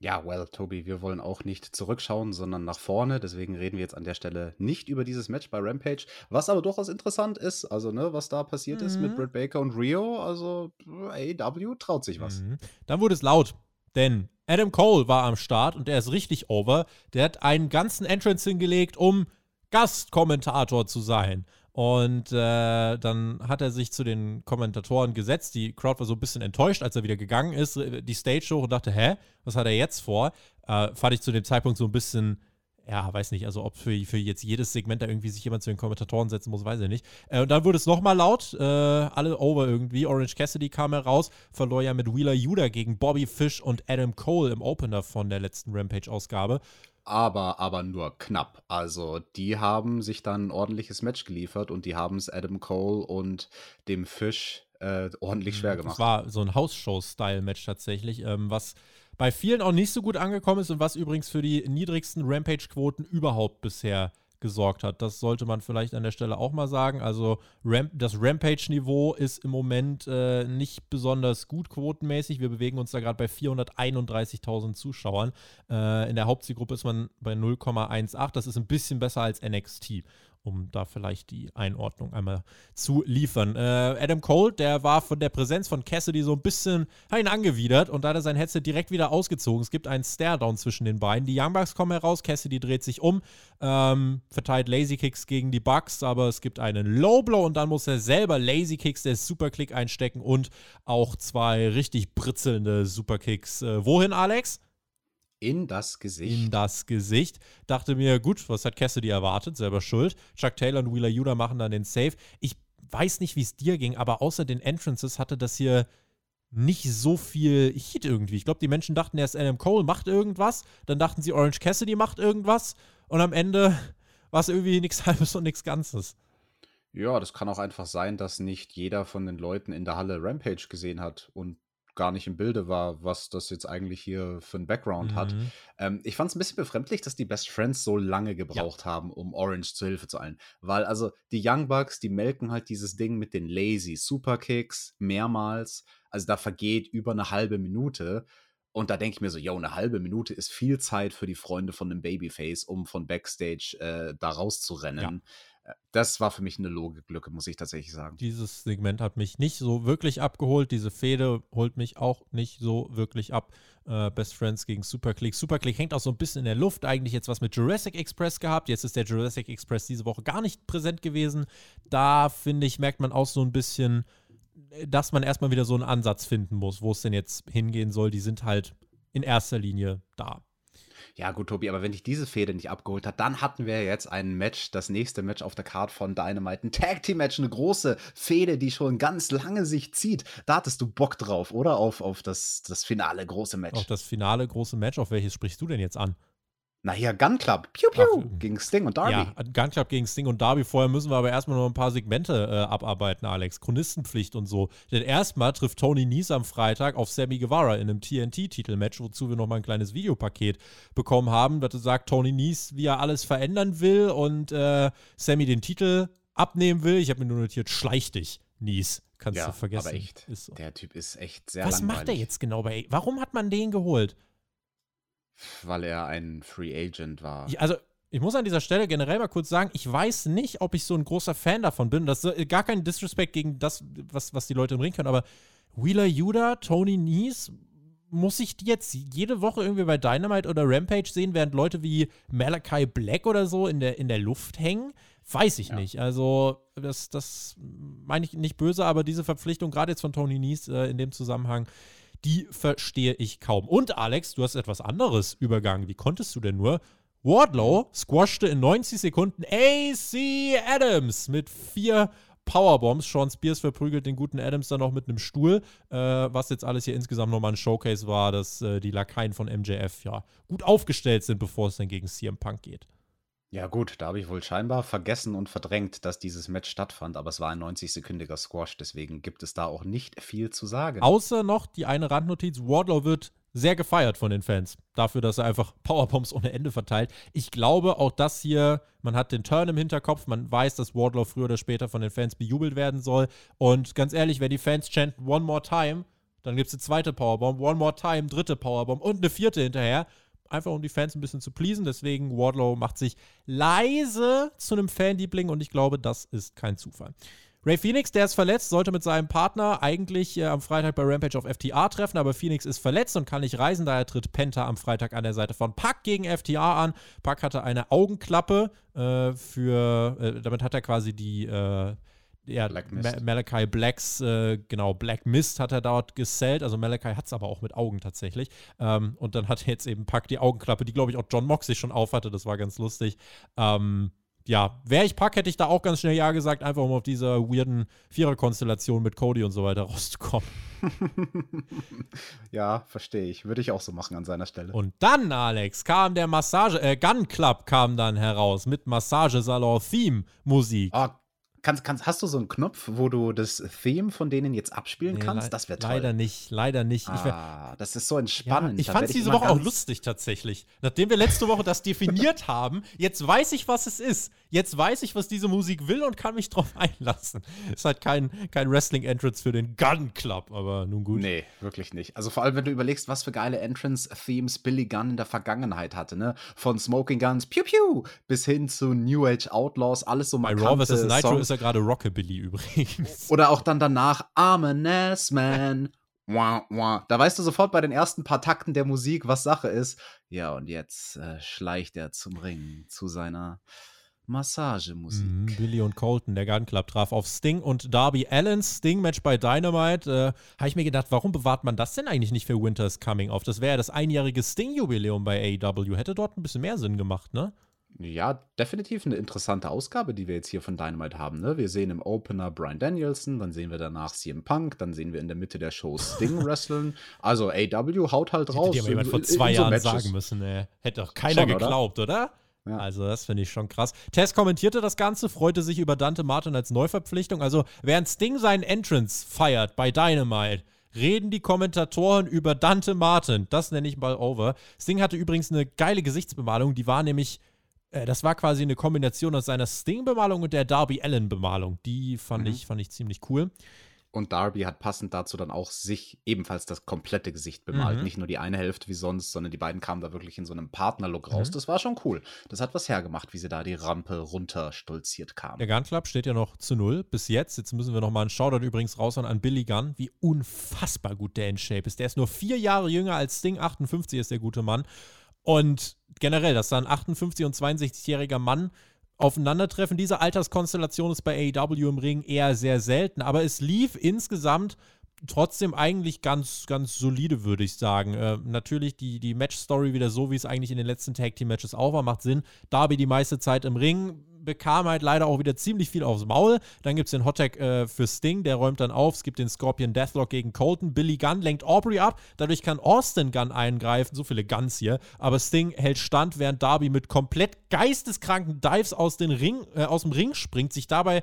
Ja, well, Tobi, wir wollen auch nicht zurückschauen, sondern nach vorne. Deswegen reden wir jetzt an der Stelle nicht über dieses Match bei Rampage. Was aber durchaus interessant ist, also, ne, was da passiert mhm. ist mit mhm. Britt Baker und Rio. Also, AEW traut sich was. Mhm. Dann wurde es laut, denn Adam Cole war am Start und der ist richtig over. Der hat einen ganzen Entrance hingelegt, um Gastkommentator zu sein. Und äh, dann hat er sich zu den Kommentatoren gesetzt. Die Crowd war so ein bisschen enttäuscht, als er wieder gegangen ist, äh, die Stage hoch und dachte, hä, was hat er jetzt vor? Äh, fand ich zu dem Zeitpunkt so ein bisschen, ja, weiß nicht, also ob für, für jetzt jedes Segment da irgendwie sich jemand zu den Kommentatoren setzen muss, weiß ich nicht. Äh, und dann wurde es nochmal laut, äh, alle over irgendwie. Orange Cassidy kam heraus, verlor ja mit Wheeler Yuda gegen Bobby Fish und Adam Cole im Opener von der letzten Rampage-Ausgabe aber, aber nur knapp. Also die haben sich dann ein ordentliches Match geliefert und die haben es Adam Cole und dem Fisch äh, ordentlich schwer gemacht. Das war so ein House-Show-Style-Match tatsächlich, ähm, was bei vielen auch nicht so gut angekommen ist und was übrigens für die niedrigsten Rampage-Quoten überhaupt bisher gesorgt hat. Das sollte man vielleicht an der Stelle auch mal sagen. Also Ramp das Rampage-Niveau ist im Moment äh, nicht besonders gut quotenmäßig. Wir bewegen uns da gerade bei 431.000 Zuschauern. Äh, in der Hauptzielgruppe ist man bei 0,18. Das ist ein bisschen besser als NXT um da vielleicht die Einordnung einmal zu liefern. Äh, Adam Cole, der war von der Präsenz von Cassidy so ein bisschen ihn angewidert und da hat er sein Headset direkt wieder ausgezogen. Es gibt einen Stare-Down zwischen den beiden. Die Young Bucks kommen heraus, Cassidy dreht sich um, ähm, verteilt Lazy Kicks gegen die Bucks, aber es gibt einen Low Blow und dann muss er selber Lazy Kicks, der Superclick einstecken und auch zwei richtig britzelnde Superkicks. Äh, wohin, Alex? In das Gesicht. In das Gesicht. Dachte mir, gut, was hat Cassidy erwartet? Selber schuld. Chuck Taylor und Wheeler Yuda machen dann den Save. Ich weiß nicht, wie es dir ging, aber außer den Entrances hatte das hier nicht so viel Heat irgendwie. Ich glaube, die Menschen dachten erst, Adam Cole macht irgendwas. Dann dachten sie, Orange Cassidy macht irgendwas. Und am Ende war es irgendwie nichts Halbes und nichts Ganzes. Ja, das kann auch einfach sein, dass nicht jeder von den Leuten in der Halle Rampage gesehen hat und gar nicht im Bilde war, was das jetzt eigentlich hier für ein Background mhm. hat. Ähm, ich fand es ein bisschen befremdlich, dass die Best Friends so lange gebraucht ja. haben, um Orange zu Hilfe zu eilen. Weil also die Young Bucks, die melken halt dieses Ding mit den Lazy Superkicks mehrmals. Also da vergeht über eine halbe Minute. Und da denke ich mir so, yo, eine halbe Minute ist viel Zeit für die Freunde von dem Babyface, um von Backstage äh, da rauszurennen. Ja das war für mich eine Logiklücke, muss ich tatsächlich sagen. Dieses Segment hat mich nicht so wirklich abgeholt. Diese Fehde holt mich auch nicht so wirklich ab. Äh, Best Friends gegen Superclick. Superclick hängt auch so ein bisschen in der Luft. Eigentlich jetzt was mit Jurassic Express gehabt. Jetzt ist der Jurassic Express diese Woche gar nicht präsent gewesen. Da, finde ich, merkt man auch so ein bisschen, dass man erstmal wieder so einen Ansatz finden muss, wo es denn jetzt hingehen soll. Die sind halt in erster Linie da. Ja, gut, Tobi, aber wenn dich diese Fehde nicht abgeholt hat, dann hatten wir jetzt ein Match, das nächste Match auf der Card von Dynamite. Ein Tag Team Match, eine große Fehde, die schon ganz lange sich zieht. Da hattest du Bock drauf, oder? Auf, auf das, das finale große Match. Auf das finale große Match, auf welches sprichst du denn jetzt an? Na hier, Gun Club. Piu, piu. Ach, gegen Sting und Darby. Ja, Gun Club gegen Sting und Darby. Vorher müssen wir aber erstmal noch ein paar Segmente äh, abarbeiten, Alex. Chronistenpflicht und so. Denn erstmal trifft Tony Nies am Freitag auf Sammy Guevara in einem TNT-Titelmatch, wozu wir nochmal ein kleines Videopaket bekommen haben. Das sagt Tony Nies, wie er alles verändern will und äh, Sammy den Titel abnehmen will. Ich habe mir nur notiert, schleich dich, Nies. Kannst ja, du vergessen. Aber echt. So. Der Typ ist echt sehr Was langweilig. macht er jetzt genau bei. Warum hat man den geholt? Weil er ein Free Agent war. Ich, also, ich muss an dieser Stelle generell mal kurz sagen, ich weiß nicht, ob ich so ein großer Fan davon bin. Das ist gar kein Disrespect gegen das, was, was die Leute im Ring können, aber Wheeler Yuda, Tony Nies, muss ich die jetzt jede Woche irgendwie bei Dynamite oder Rampage sehen, während Leute wie Malachi Black oder so in der, in der Luft hängen? Weiß ich ja. nicht. Also, das, das meine ich nicht böse, aber diese Verpflichtung, gerade jetzt von Tony Nies äh, in dem Zusammenhang, die verstehe ich kaum. Und Alex, du hast etwas anderes übergangen. Wie konntest du denn nur? Wardlow squashte in 90 Sekunden AC Adams mit vier Powerbombs. Sean Spears verprügelt den guten Adams dann noch mit einem Stuhl, äh, was jetzt alles hier insgesamt nochmal ein Showcase war, dass äh, die Lakaien von MJF ja gut aufgestellt sind, bevor es dann gegen CM Punk geht. Ja gut, da habe ich wohl scheinbar vergessen und verdrängt, dass dieses Match stattfand, aber es war ein 90-sekündiger Squash, deswegen gibt es da auch nicht viel zu sagen. Außer noch die eine Randnotiz, Wardlow wird sehr gefeiert von den Fans. Dafür, dass er einfach Powerbombs ohne Ende verteilt. Ich glaube auch das hier, man hat den Turn im Hinterkopf, man weiß, dass Wardlow früher oder später von den Fans bejubelt werden soll. Und ganz ehrlich, wenn die Fans chanten One More Time, dann gibt es eine zweite Powerbomb, One More Time, dritte Powerbomb und eine vierte hinterher einfach um die Fans ein bisschen zu pleasen. Deswegen Wardlow macht sich leise zu einem Fanliebling und ich glaube, das ist kein Zufall. Ray Phoenix, der ist verletzt, sollte mit seinem Partner eigentlich äh, am Freitag bei Rampage auf FTA treffen, aber Phoenix ist verletzt und kann nicht reisen, daher tritt Penta am Freitag an der Seite von Pack gegen FTA an. Pack hatte eine Augenklappe äh, für, äh, damit hat er quasi die, äh, ja, Black Mist. Malachi Blacks, äh, genau, Black Mist hat er dort gesellt. Also Malachi hat es aber auch mit Augen tatsächlich. Ähm, und dann hat er jetzt eben Pack die Augenklappe, die glaube ich auch John Moxley schon aufhatte. Das war ganz lustig. Ähm, ja, wäre ich Pack, hätte ich da auch ganz schnell Ja gesagt, einfach um auf dieser weirden Vierer-Konstellation mit Cody und so weiter rauszukommen. ja, verstehe ich. Würde ich auch so machen an seiner Stelle. Und dann, Alex, kam der Massage, äh, Gun Club kam dann heraus mit Massagesalon-Theme-Musik. Ah, Kannst, kannst, hast du so einen Knopf, wo du das Theme von denen jetzt abspielen nee, kannst? Das wäre toll. Leider nicht, leider nicht. Ah, das ist so entspannend. Ja, ich fand es diese Woche auch lustig tatsächlich. Nachdem wir letzte Woche das definiert haben, jetzt weiß ich, was es ist. Jetzt weiß ich, was diese Musik will und kann mich drauf einlassen. Ist halt kein, kein Wrestling-Entrance für den Gun Club, aber nun gut. Nee, wirklich nicht. Also vor allem, wenn du überlegst, was für geile Entrance-Themes Billy Gunn in der Vergangenheit hatte, ne? Von Smoking Guns, Pew Pew, bis hin zu New Age Outlaws, alles so Bei Raw vs. Nitro Songs. ist er gerade Rockabilly übrigens. Oder auch dann danach I'm an S-Man. Wah, wah. Da weißt du sofort bei den ersten paar Takten der Musik, was Sache ist. Ja, und jetzt äh, schleicht er zum Ring, zu seiner Massagemusik. Mhm, Billy und Colton, der Gun Club, traf auf Sting und Darby Allen. Sting-Match bei Dynamite. Äh, Habe ich mir gedacht, warum bewahrt man das denn eigentlich nicht für Winter's Coming auf? Das wäre ja das einjährige Sting-Jubiläum bei AEW. Hätte dort ein bisschen mehr Sinn gemacht, ne? Ja, definitiv eine interessante Ausgabe, die wir jetzt hier von Dynamite haben. Ne? Wir sehen im Opener Brian Danielson, dann sehen wir danach CM Punk, dann sehen wir in der Mitte der Show Sting wresteln. Also AW haut halt raus. Hätte dir jemand vor zwei Jahren so sagen müssen, ey. Hätte doch keiner Schon, geglaubt, oder? oder? Ja. Also, das finde ich schon krass. Tess kommentierte das Ganze, freute sich über Dante Martin als Neuverpflichtung. Also, während Sting seinen Entrance feiert bei Dynamite, reden die Kommentatoren über Dante Martin. Das nenne ich mal over. Sting hatte übrigens eine geile Gesichtsbemalung, die war nämlich äh, das war quasi eine Kombination aus seiner Sting-Bemalung und der Darby Allen-Bemalung. Die fand, mhm. ich, fand ich ziemlich cool. Und Darby hat passend dazu dann auch sich ebenfalls das komplette Gesicht bemalt. Mhm. Nicht nur die eine Hälfte wie sonst, sondern die beiden kamen da wirklich in so einem Partnerlook raus. Mhm. Das war schon cool. Das hat was hergemacht, wie sie da die Rampe runter stolziert kamen. Der Gun Club steht ja noch zu null bis jetzt. Jetzt müssen wir noch mal einen Shoutout übrigens raushauen an Billy Gunn, wie unfassbar gut der in Shape ist. Der ist nur vier Jahre jünger als Sting, 58 ist der gute Mann. Und generell, dass da ein 58- und 62-jähriger Mann aufeinandertreffen. Diese Alterskonstellation ist bei AEW im Ring eher sehr selten, aber es lief insgesamt trotzdem eigentlich ganz, ganz solide, würde ich sagen. Äh, natürlich die, die Match-Story wieder so, wie es eigentlich in den letzten Tag-Team-Matches auch war, macht Sinn. Darby die meiste Zeit im Ring, bekam halt leider auch wieder ziemlich viel aufs Maul. Dann gibt es den Hottag äh, für Sting, der räumt dann auf. Es gibt den Scorpion Deathlock gegen Colton. Billy Gunn lenkt Aubrey ab. Dadurch kann Austin Gunn eingreifen. So viele Guns hier. Aber Sting hält stand, während Darby mit komplett geisteskranken Dives aus, den Ring, äh, aus dem Ring springt, sich dabei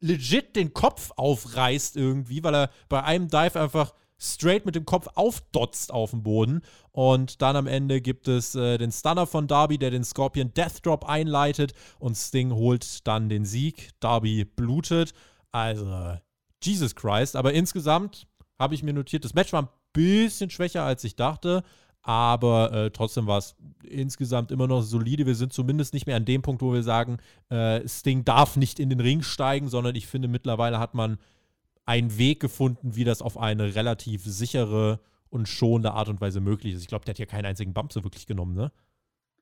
legit den Kopf aufreißt irgendwie, weil er bei einem Dive einfach straight mit dem Kopf aufdotzt auf dem Boden. Und dann am Ende gibt es äh, den Stunner von Darby, der den Scorpion Death Drop einleitet. Und Sting holt dann den Sieg. Darby blutet. Also, Jesus Christ. Aber insgesamt habe ich mir notiert, das Match war ein bisschen schwächer, als ich dachte. Aber äh, trotzdem war es insgesamt immer noch solide. Wir sind zumindest nicht mehr an dem Punkt, wo wir sagen, äh, Sting darf nicht in den Ring steigen, sondern ich finde, mittlerweile hat man einen Weg gefunden, wie das auf eine relativ sichere und schonende Art und Weise möglich ist. Ich glaube, der hat hier keinen einzigen Bump so wirklich genommen, ne?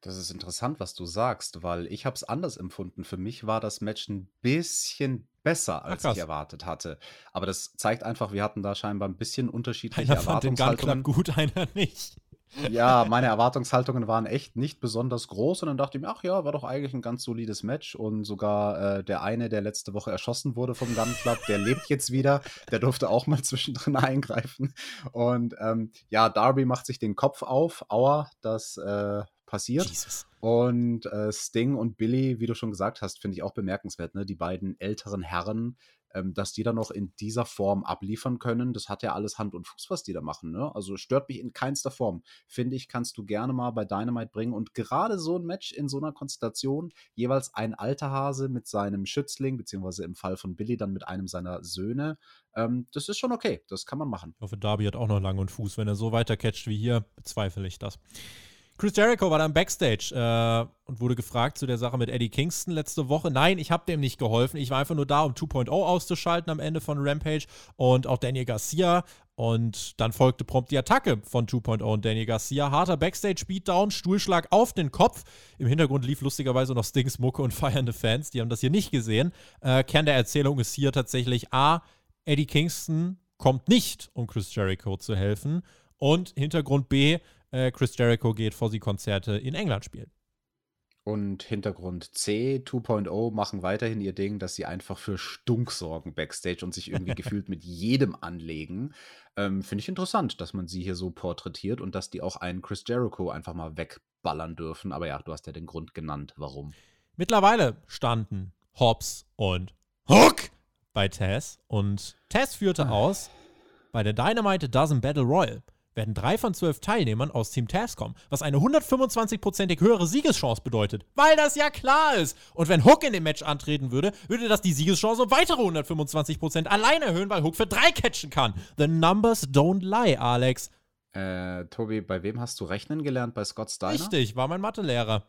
Das ist interessant, was du sagst, weil ich habe es anders empfunden. Für mich war das Match ein bisschen besser, als krass. ich erwartet hatte. Aber das zeigt einfach, wir hatten da scheinbar ein bisschen unterschiedliche Einer fand den Gun Club Erwartungshaltungen. gut, einer nicht. Ja, meine Erwartungshaltungen waren echt nicht besonders groß und dann dachte ich mir, ach ja, war doch eigentlich ein ganz solides Match und sogar äh, der eine, der letzte Woche erschossen wurde vom Gun Club, der lebt jetzt wieder, der durfte auch mal zwischendrin eingreifen und ähm, ja, Darby macht sich den Kopf auf, aua, das äh, passiert Jesus. und äh, Sting und Billy, wie du schon gesagt hast, finde ich auch bemerkenswert, ne? Die beiden älteren Herren, ähm, dass die dann noch in dieser Form abliefern können, das hat ja alles Hand und Fuß, was die da machen, ne? Also stört mich in keinster Form. Finde ich, kannst du gerne mal bei Dynamite bringen und gerade so ein Match in so einer Konstellation, jeweils ein alter Hase mit seinem Schützling, beziehungsweise im Fall von Billy dann mit einem seiner Söhne, ähm, das ist schon okay, das kann man machen. Ich hoffe, Darby hat auch noch Lang und Fuß. Wenn er so weitercatcht wie hier, bezweifle ich das. Chris Jericho war dann Backstage äh, und wurde gefragt zu der Sache mit Eddie Kingston letzte Woche. Nein, ich habe dem nicht geholfen. Ich war einfach nur da, um 2.0 auszuschalten am Ende von Rampage und auch Daniel Garcia. Und dann folgte prompt die Attacke von 2.0 und Daniel Garcia. Harter Backstage-Beatdown, Stuhlschlag auf den Kopf. Im Hintergrund lief lustigerweise noch Stings Mucke und feiernde Fans. Die haben das hier nicht gesehen. Äh, Kern der Erzählung ist hier tatsächlich A. Eddie Kingston kommt nicht, um Chris Jericho zu helfen. Und Hintergrund B. Äh, Chris Jericho geht vor sie Konzerte in England spielen. Und Hintergrund C, 2.0 machen weiterhin ihr Ding, dass sie einfach für Stunk sorgen backstage und sich irgendwie gefühlt mit jedem anlegen. Ähm, Finde ich interessant, dass man sie hier so porträtiert und dass die auch einen Chris Jericho einfach mal wegballern dürfen. Aber ja, du hast ja den Grund genannt, warum. Mittlerweile standen Hobbs und Hook bei Taz und Taz führte aus, bei der Dynamite Dozen Battle Royal werden drei von zwölf Teilnehmern aus Team kommen, was eine 125-prozentig höhere Siegeschance bedeutet, weil das ja klar ist. Und wenn Hook in dem Match antreten würde, würde das die Siegeschance um weitere 125% allein erhöhen, weil Hook für drei catchen kann. The numbers don't lie, Alex. Äh, Tobi, bei wem hast du rechnen gelernt? Bei Scott Steiner? Richtig, war mein Mathelehrer.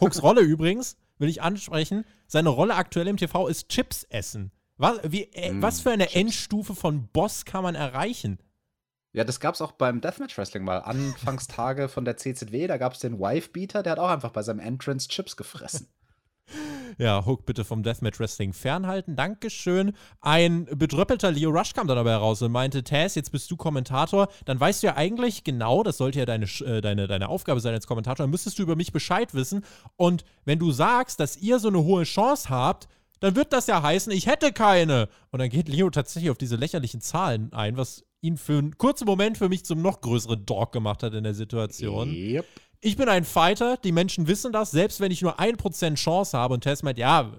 Hooks Rolle übrigens, will ich ansprechen, seine Rolle aktuell im TV ist Chips essen. Was, wie, äh, Mm, was für eine Chips. Endstufe von Boss kann man erreichen? Ja, das gab es auch beim Deathmatch Wrestling mal. Anfangstage von der CZW, da gab es den Wife-Beater, der hat auch einfach bei seinem Entrance Chips gefressen. Ja, Hook bitte vom Deathmatch Wrestling fernhalten. Dankeschön. Ein bedröppelter Leo Rush kam dann dabei raus und meinte, Taz, jetzt bist du Kommentator. Dann weißt du ja eigentlich genau, das sollte ja deine, äh, deine, deine Aufgabe sein als Kommentator, dann müsstest du über mich Bescheid wissen. Und wenn du sagst, dass ihr so eine hohe Chance habt, dann wird das ja heißen, ich hätte keine. Und dann geht Leo tatsächlich auf diese lächerlichen Zahlen ein, was ihn für einen kurzen Moment für mich zum noch größeren Dog gemacht hat in der Situation. Yep. Ich bin ein Fighter, die Menschen wissen das, selbst wenn ich nur 1% Chance habe und Tess meint, ja,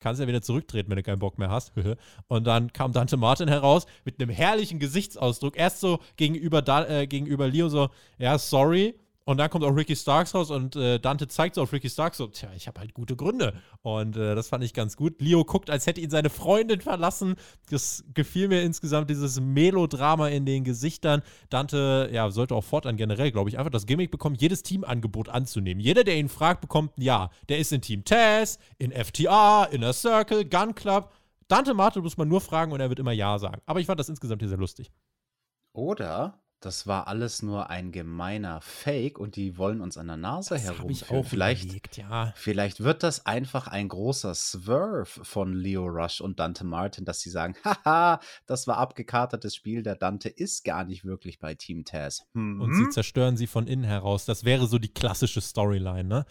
kannst ja wieder zurücktreten, wenn du keinen Bock mehr hast. und dann kam Dante Martin heraus mit einem herrlichen Gesichtsausdruck. Erst so gegenüber, da, äh, gegenüber Leo so, ja, sorry. Und dann kommt auch Ricky Starks raus und äh, Dante zeigt so auf Ricky Starks so, tja, ich habe halt gute Gründe. Und äh, das fand ich ganz gut. Leo guckt, als hätte ihn seine Freundin verlassen. Das gefiel mir insgesamt, dieses Melodrama in den Gesichtern. Dante, ja, sollte auch fortan generell, glaube ich, einfach das Gimmick bekommen, jedes Teamangebot anzunehmen. Jeder, der ihn fragt, bekommt ein Ja. Der ist in Team Taz, in FTR, Inner Circle, Gun Club. Dante Martin muss man nur fragen und er wird immer Ja sagen. Aber ich fand das insgesamt hier sehr lustig. Oder das war alles nur ein gemeiner Fake und die wollen uns an der Nase Das habe ich herumführen. auch Vielleicht, überlegt, ja. vielleicht wird das einfach ein großer Swerve von Leo Rush und Dante Martin, dass sie sagen, haha, das war abgekartetes Spiel, der Dante ist gar nicht wirklich bei Team Taz. Hm? Und sie zerstören sie von innen heraus. Das wäre so die klassische Storyline, ne?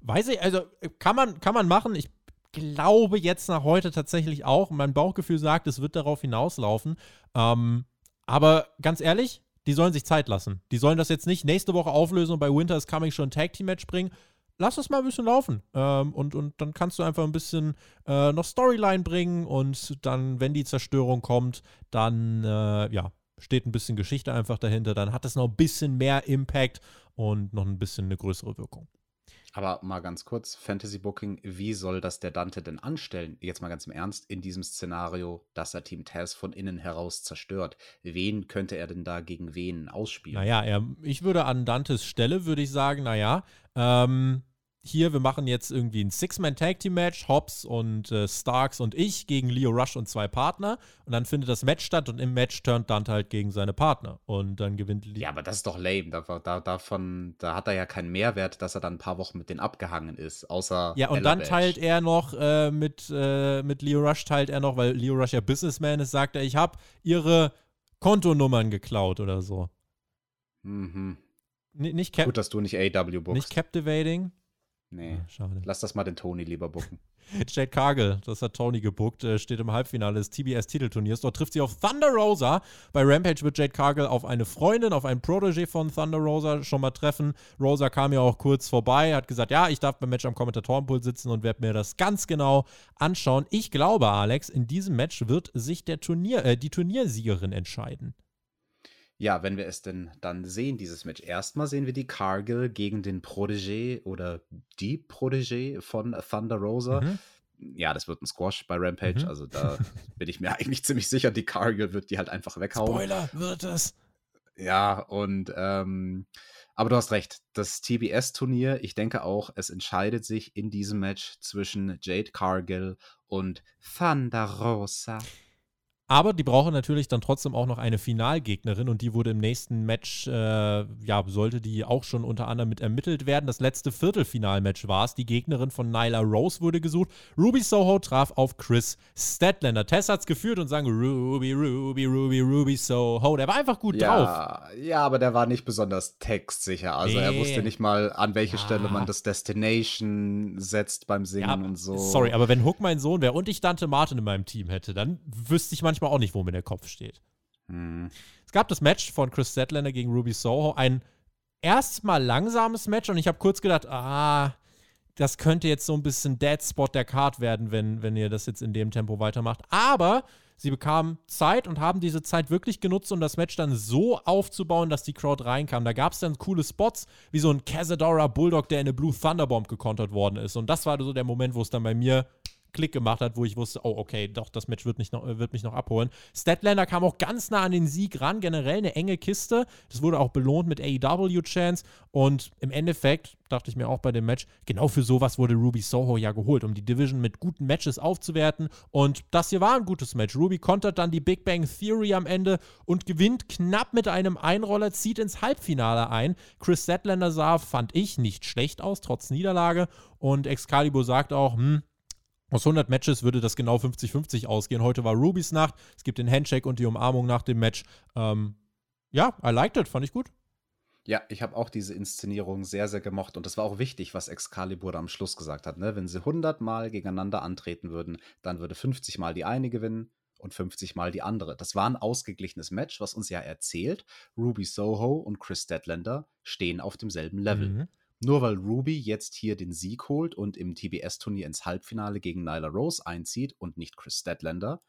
Weiß ich, also kann man, kann man machen. Ich glaube jetzt nach heute tatsächlich auch. Mein Bauchgefühl sagt, es wird darauf hinauslaufen. Ähm, aber ganz ehrlich, die sollen sich Zeit lassen. Die sollen das jetzt nicht nächste Woche auflösen und bei Winter is Coming schon ein Tag Team Match bringen. Lass es mal ein bisschen laufen. Ähm, und, und dann kannst du einfach ein bisschen äh, noch Storyline bringen und dann, wenn die Zerstörung kommt, dann, äh, ja, steht ein bisschen Geschichte einfach dahinter. Dann hat es noch ein bisschen mehr Impact und noch ein bisschen eine größere Wirkung. Aber mal ganz kurz, Fantasy Booking, wie soll das der Dante denn anstellen? Jetzt mal ganz im Ernst, in diesem Szenario, dass er Team Taz von innen heraus zerstört. Wen könnte er denn da gegen wen ausspielen? Naja, er, ich würde an Dantes Stelle, würde ich sagen, naja, ähm, hier, wir machen jetzt irgendwie ein Six-Man-Tag-Team-Match, Hobbs und äh, Starks und ich gegen Leo Rush und zwei Partner. Und dann findet das Match statt und im Match turnt Dante halt gegen seine Partner. Und dann gewinnt Leo. Ja, aber das ist doch lame. Da, da, davon, da hat er ja keinen Mehrwert, dass er dann ein paar Wochen mit denen abgehangen ist, außer. Ja, und dann teilt er noch äh, mit, äh, mit Leo Rush, teilt er noch, weil Leo Rush ja Businessman ist, sagt er, ich habe ihre Kontonummern geklaut oder so. Mhm. N nicht Gut, dass du nicht AW bookst. Nicht Captivating. Nee, ah, schade. Lass das mal den Tony lieber bucken. Jade Cargill, das hat Tony gebuckt, äh, steht im Halbfinale des TBS-Titelturniers. Dort trifft sie auf Thunder Rosa. Bei Rampage wird Jade Cargill auf eine Freundin, auf einen Protégé von Thunder Rosa schon mal treffen. Rosa kam ja auch kurz vorbei, hat gesagt, ja, ich darf beim Match am Kommentatorenpult sitzen und werde mir das ganz genau anschauen. Ich glaube, Alex, in diesem Match wird sich der Turnier, äh, die Turniersiegerin entscheiden. Ja, wenn wir es denn dann sehen, dieses Match. Erstmal sehen wir die Cargill gegen den Protégé oder die Protégé von Thunder Rosa. Mhm. Ja, das wird ein Squash bei Rampage. Mhm. Also da bin ich mir eigentlich ziemlich sicher, die Cargill wird die halt einfach weghauen. Spoiler, wird es. Ja, und ähm, aber du hast recht. Das TBS-Turnier, ich denke auch, es entscheidet sich in diesem Match zwischen Jade Cargill und Thunder Rosa. Aber die brauchen natürlich dann trotzdem auch noch eine Finalgegnerin und die wurde im nächsten Match, äh, ja, sollte die auch schon unter anderem mit ermittelt werden. Das letzte Viertelfinalmatch war es. Die Gegnerin von Nyla Rose wurde gesucht. Ruby Soho traf auf Chris Statlander. Tess hat es geführt und sang Ruby, Ruby, Ruby, Ruby Soho. Der war einfach gut ja, drauf. Ja, aber der war nicht besonders textsicher. Also nee. er wusste nicht mal, an welche ja. Stelle man das Destination setzt beim Singen ja, und so. Sorry, aber wenn Hook mein Sohn wäre und ich Dante Martin in meinem Team hätte, dann wüsste ich manchmal manchmal auch nicht, wo mir der Kopf steht. Hm. Es gab das Match von Chris Statlander gegen Ruby Soho. Ein erstmal langsames Match und ich habe kurz gedacht, ah, das könnte jetzt so ein bisschen Dead Spot der Card werden, wenn, wenn ihr das jetzt in dem Tempo weitermacht. Aber sie bekamen Zeit und haben diese Zeit wirklich genutzt, um das Match dann so aufzubauen, dass die Crowd reinkam. Da gab es dann coole Spots, wie so ein Cazadora Bulldog, der in eine Blue Thunderbomb gekontert worden ist. Und das war so der Moment, wo es dann bei mir Klick gemacht hat, wo ich wusste, oh, okay, doch, das Match wird, nicht noch, wird mich noch abholen. Statlander kam auch ganz nah an den Sieg ran, generell eine enge Kiste. Das wurde auch belohnt mit AEW-Chance und im Endeffekt dachte ich mir auch bei dem Match, genau für sowas wurde Ruby Soho ja geholt, um die Division mit guten Matches aufzuwerten und das hier war ein gutes Match. Ruby kontert dann die Big Bang Theory am Ende und gewinnt knapp mit einem Einroller, zieht ins Halbfinale ein. Chris Statlander sah, fand ich, nicht schlecht aus, trotz Niederlage und Excalibur sagt auch, hm, aus 100 Matches würde das genau 50-50 ausgehen. Heute war Rubys Nacht. Es gibt den Handshake und die Umarmung nach dem Match. Ähm, ja, I liked it. Fand ich gut. Ja, ich habe auch diese Inszenierung sehr, sehr gemocht. Und das war auch wichtig, was Excalibur da am Schluss gesagt hat. Ne? Wenn sie 100 Mal gegeneinander antreten würden, dann würde 50 Mal die eine gewinnen und 50 Mal die andere. Das war ein ausgeglichenes Match, was uns ja erzählt, Ruby Soho und Chris Statlander stehen auf demselben Level. Mhm. Nur weil Ruby jetzt hier den Sieg holt und im TBS-Turnier ins Halbfinale gegen Nyla Rose einzieht und nicht Chris Statlander,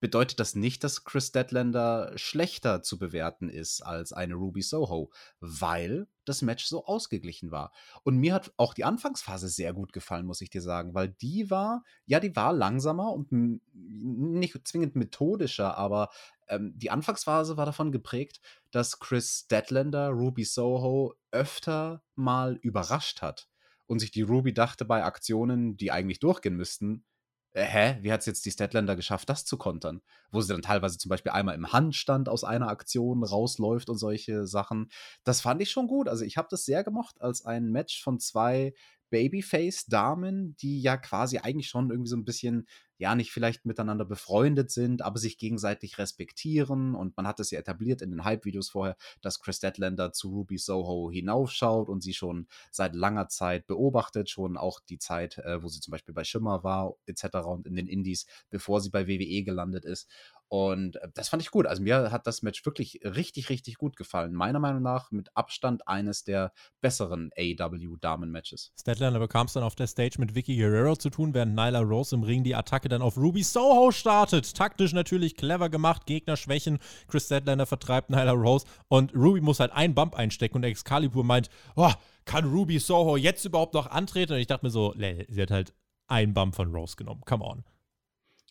bedeutet das nicht, dass Chris Statlander schlechter zu bewerten ist als eine Ruby Soho, weil das Match so ausgeglichen war. Und mir hat auch die Anfangsphase sehr gut gefallen, muss ich dir sagen, weil die war, ja, die war langsamer und nicht zwingend methodischer, aber ähm, die Anfangsphase war davon geprägt, dass Chris Statlander Ruby Soho öfter mal überrascht hat und sich die Ruby dachte bei Aktionen, die eigentlich durchgehen müssten, äh, hä, wie hat es jetzt die Statlander geschafft, das zu kontern? Wo sie dann teilweise zum Beispiel einmal im Handstand aus einer Aktion rausläuft und solche Sachen. Das fand ich schon gut. Also ich habe das sehr gemocht als ein Match von zwei Babyface-Damen, die ja quasi eigentlich schon irgendwie so ein bisschen ja nicht vielleicht miteinander befreundet sind, aber sich gegenseitig respektieren. Und man hat es ja etabliert in den Hype-Videos vorher, dass Chris Deadlander zu Ruby Soho hinaufschaut und sie schon seit langer Zeit beobachtet, schon auch die Zeit, äh, wo sie zum Beispiel bei Schimmer war, etc. und in den Indies, bevor sie bei WWE gelandet ist. Und äh, das fand ich gut. Also mir hat das Match wirklich richtig, richtig gut gefallen. Meiner Meinung nach mit Abstand eines der besseren AEW-Damen-Matches. Statlander bekam es dann auf der Stage mit Vicky Guerrero zu tun, während Nyla Rose im Ring die Attacke dann auf Ruby Soho startet. Taktisch natürlich clever gemacht, Gegner schwächen. Chris Statlander vertreibt Nyla Rose und Ruby muss halt einen Bump einstecken und Excalibur meint, oh, kann Ruby Soho jetzt überhaupt noch antreten? Und ich dachte mir so, sie hat halt einen Bump von Rose genommen. Come on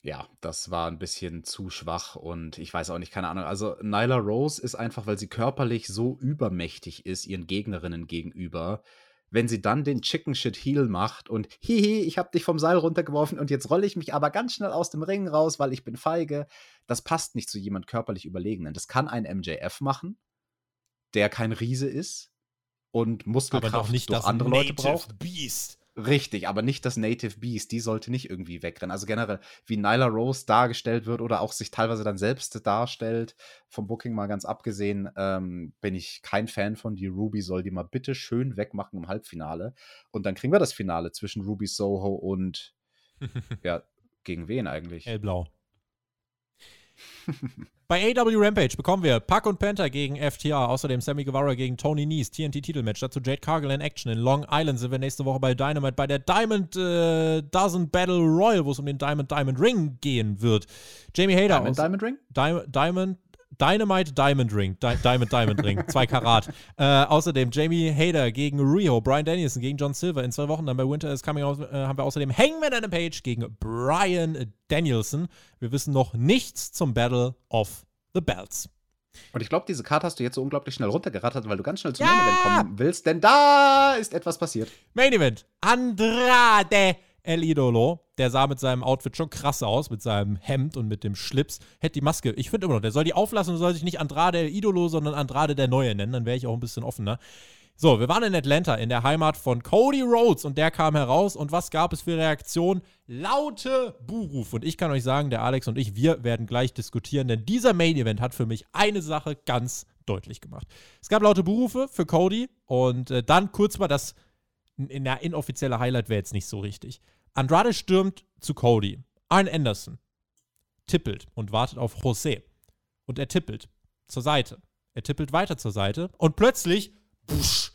ja, das war ein bisschen zu schwach und ich weiß auch nicht, keine Ahnung. Also Nyla Rose ist einfach, weil sie körperlich so übermächtig ist ihren Gegnerinnen gegenüber, wenn sie dann den Chicken Shit Heel macht und hihi, ich habe dich vom Seil runtergeworfen und jetzt rolle ich mich aber ganz schnell aus dem Ring raus, weil ich bin feige. Das passt nicht zu jemand körperlich Überlegenen. Das kann ein MJF machen, der kein Riese ist und Muskelkraft aber doch nicht durch andere Leute Native braucht. Beast. Richtig, aber nicht das Native Beast. Die sollte nicht irgendwie wegrennen. Also generell, wie Nyla Rose dargestellt wird oder auch sich teilweise dann selbst darstellt, vom Booking mal ganz abgesehen, ähm, bin ich kein Fan von. Die Ruby soll die mal bitte schön wegmachen im Halbfinale. Und dann kriegen wir das Finale zwischen Ruby Soho und, ja, gegen wen eigentlich? Hellblau. Bei AW Rampage bekommen wir Puck und Panther gegen FTR, außerdem Sammy Guevara gegen Tony Nese, TNT-Titelmatch, dazu Jade Cargill in Action. In Long Island sind wir nächste Woche bei Dynamite bei der Diamond äh, Dozen Battle Royal, wo es um den Diamond Diamond Ring gehen wird. Jamie Hader Diamond, aus Diamond Ring? Di Diamond Dynamite Diamond Ring. Di Diamond Diamond Ring. Zwei Karat. Äh, außerdem Jamie Hader gegen Rio. Brian Danielson gegen John Silver. In zwei Wochen dann bei Winter is Coming Out äh, haben wir außerdem Hangman Adam Page gegen Brian Danielson. Wir wissen noch nichts zum Battle of the Belts. Und ich glaube, diese Karte hast du jetzt so unglaublich schnell runtergerattert, weil du ganz schnell zum Ja! Main Event kommen willst, denn da ist etwas passiert. Main Event. Andrade El Idolo. Der sah mit seinem Outfit schon krass aus, mit seinem Hemd und mit dem Schlips. Hätte die Maske, ich finde immer noch, der soll die auflassen und soll sich nicht Andrade El Idolo, sondern Andrade der Neue nennen. Dann wäre ich auch ein bisschen offener. So, wir waren in Atlanta, in der Heimat von Cody Rhodes und der kam heraus und was gab es für Reaktionen? Laute Buhrufe. Und ich kann euch sagen, der Alex und ich, wir werden gleich diskutieren, denn dieser Main Event hat für mich eine Sache ganz deutlich gemacht. Es gab laute Buhrufe für Cody und äh, dann kurz mal das in der inoffizielle Highlight wäre jetzt nicht so richtig. Andrade stürmt zu Cody. Arn Anderson tippelt und wartet auf José. Und er tippelt zur Seite. Er tippelt weiter zur Seite und plötzlich, busch,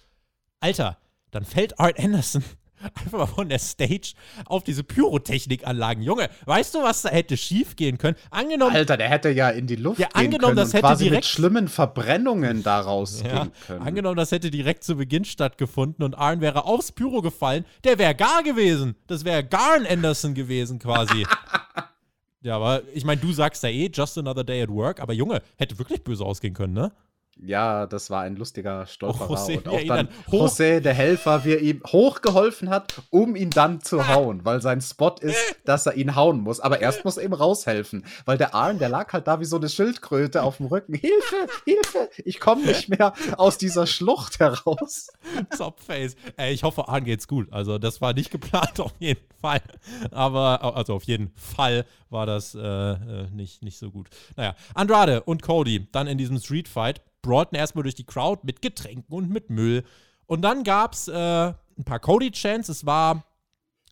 Alter, dann fällt Arn Anderson einfach mal von der Stage auf diese Pyrotechnikanlagen. Junge, weißt du, was da hätte schief gehen können? Angenommen, Alter, der hätte ja in die Luft Ja, gehen können das und hätte quasi direkt- mit schlimmen Verbrennungen daraus Ja, gehen können. angenommen, das hätte direkt zu Beginn stattgefunden und Arn wäre aufs Pyro gefallen, der wäre gar gewesen. Das wäre Garn Anderson gewesen quasi. ja, aber ich meine, du sagst ja eh, just another day at work, aber Junge, hätte wirklich böse ausgehen können, ne? Ja, das war ein lustiger Stolperer. Oh, José, und auch dann José, der Helfer, wie er ihm hochgeholfen hat, um ihn dann zu hauen, weil sein Spot ist, dass er ihn hauen muss. Aber erst muss er ihm raushelfen, weil der Arn, der lag halt da wie so eine Schildkröte auf dem Rücken. Hilfe, Hilfe, ich komme nicht mehr aus dieser Schlucht heraus. Topface. Ey, ich hoffe, Arn geht's gut. Also, das war nicht geplant, auf jeden Fall. Aber, also auf jeden Fall war das äh, äh, nicht, nicht so gut. Naja, Andrade und Cody dann in diesem Street Fight brawlten erstmal durch die Crowd mit Getränken und mit Müll. Und dann gab's äh, ein paar Cody-Chants. Es war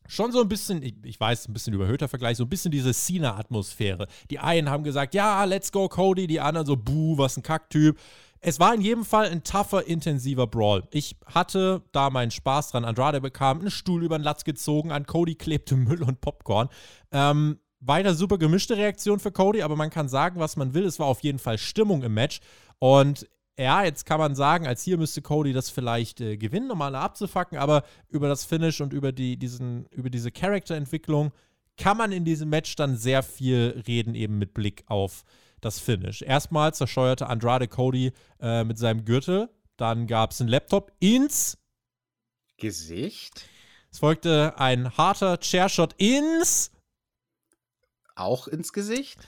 schon so ein bisschen, ich, ich weiß, ein bisschen überhöhter Vergleich, so ein bisschen diese Cena-Atmosphäre. Die einen haben gesagt, ja, let's go Cody, die anderen so, buh, was ein Kacktyp. Es war in jedem Fall ein tougher, intensiver Brawl. Ich hatte da meinen Spaß dran. Andrade bekam einen Stuhl über den Latz gezogen, an Cody klebte Müll und Popcorn. Ähm, weiter super gemischte Reaktion für Cody, aber man kann sagen, was man will. Es war auf jeden Fall Stimmung im Match. Und ja, jetzt kann man sagen, als hier müsste Cody das vielleicht äh, gewinnen, um alle abzufacken, aber über das Finish und über, die, diesen, über diese Charakterentwicklung kann man in diesem Match dann sehr viel reden, eben mit Blick auf das Finish. Erstmal zersteuerte Andrade Cody äh, mit seinem Gürtel, dann gab es einen Laptop ins, Gesicht? es folgte ein harter Chairshot ins Auch ins Gesicht?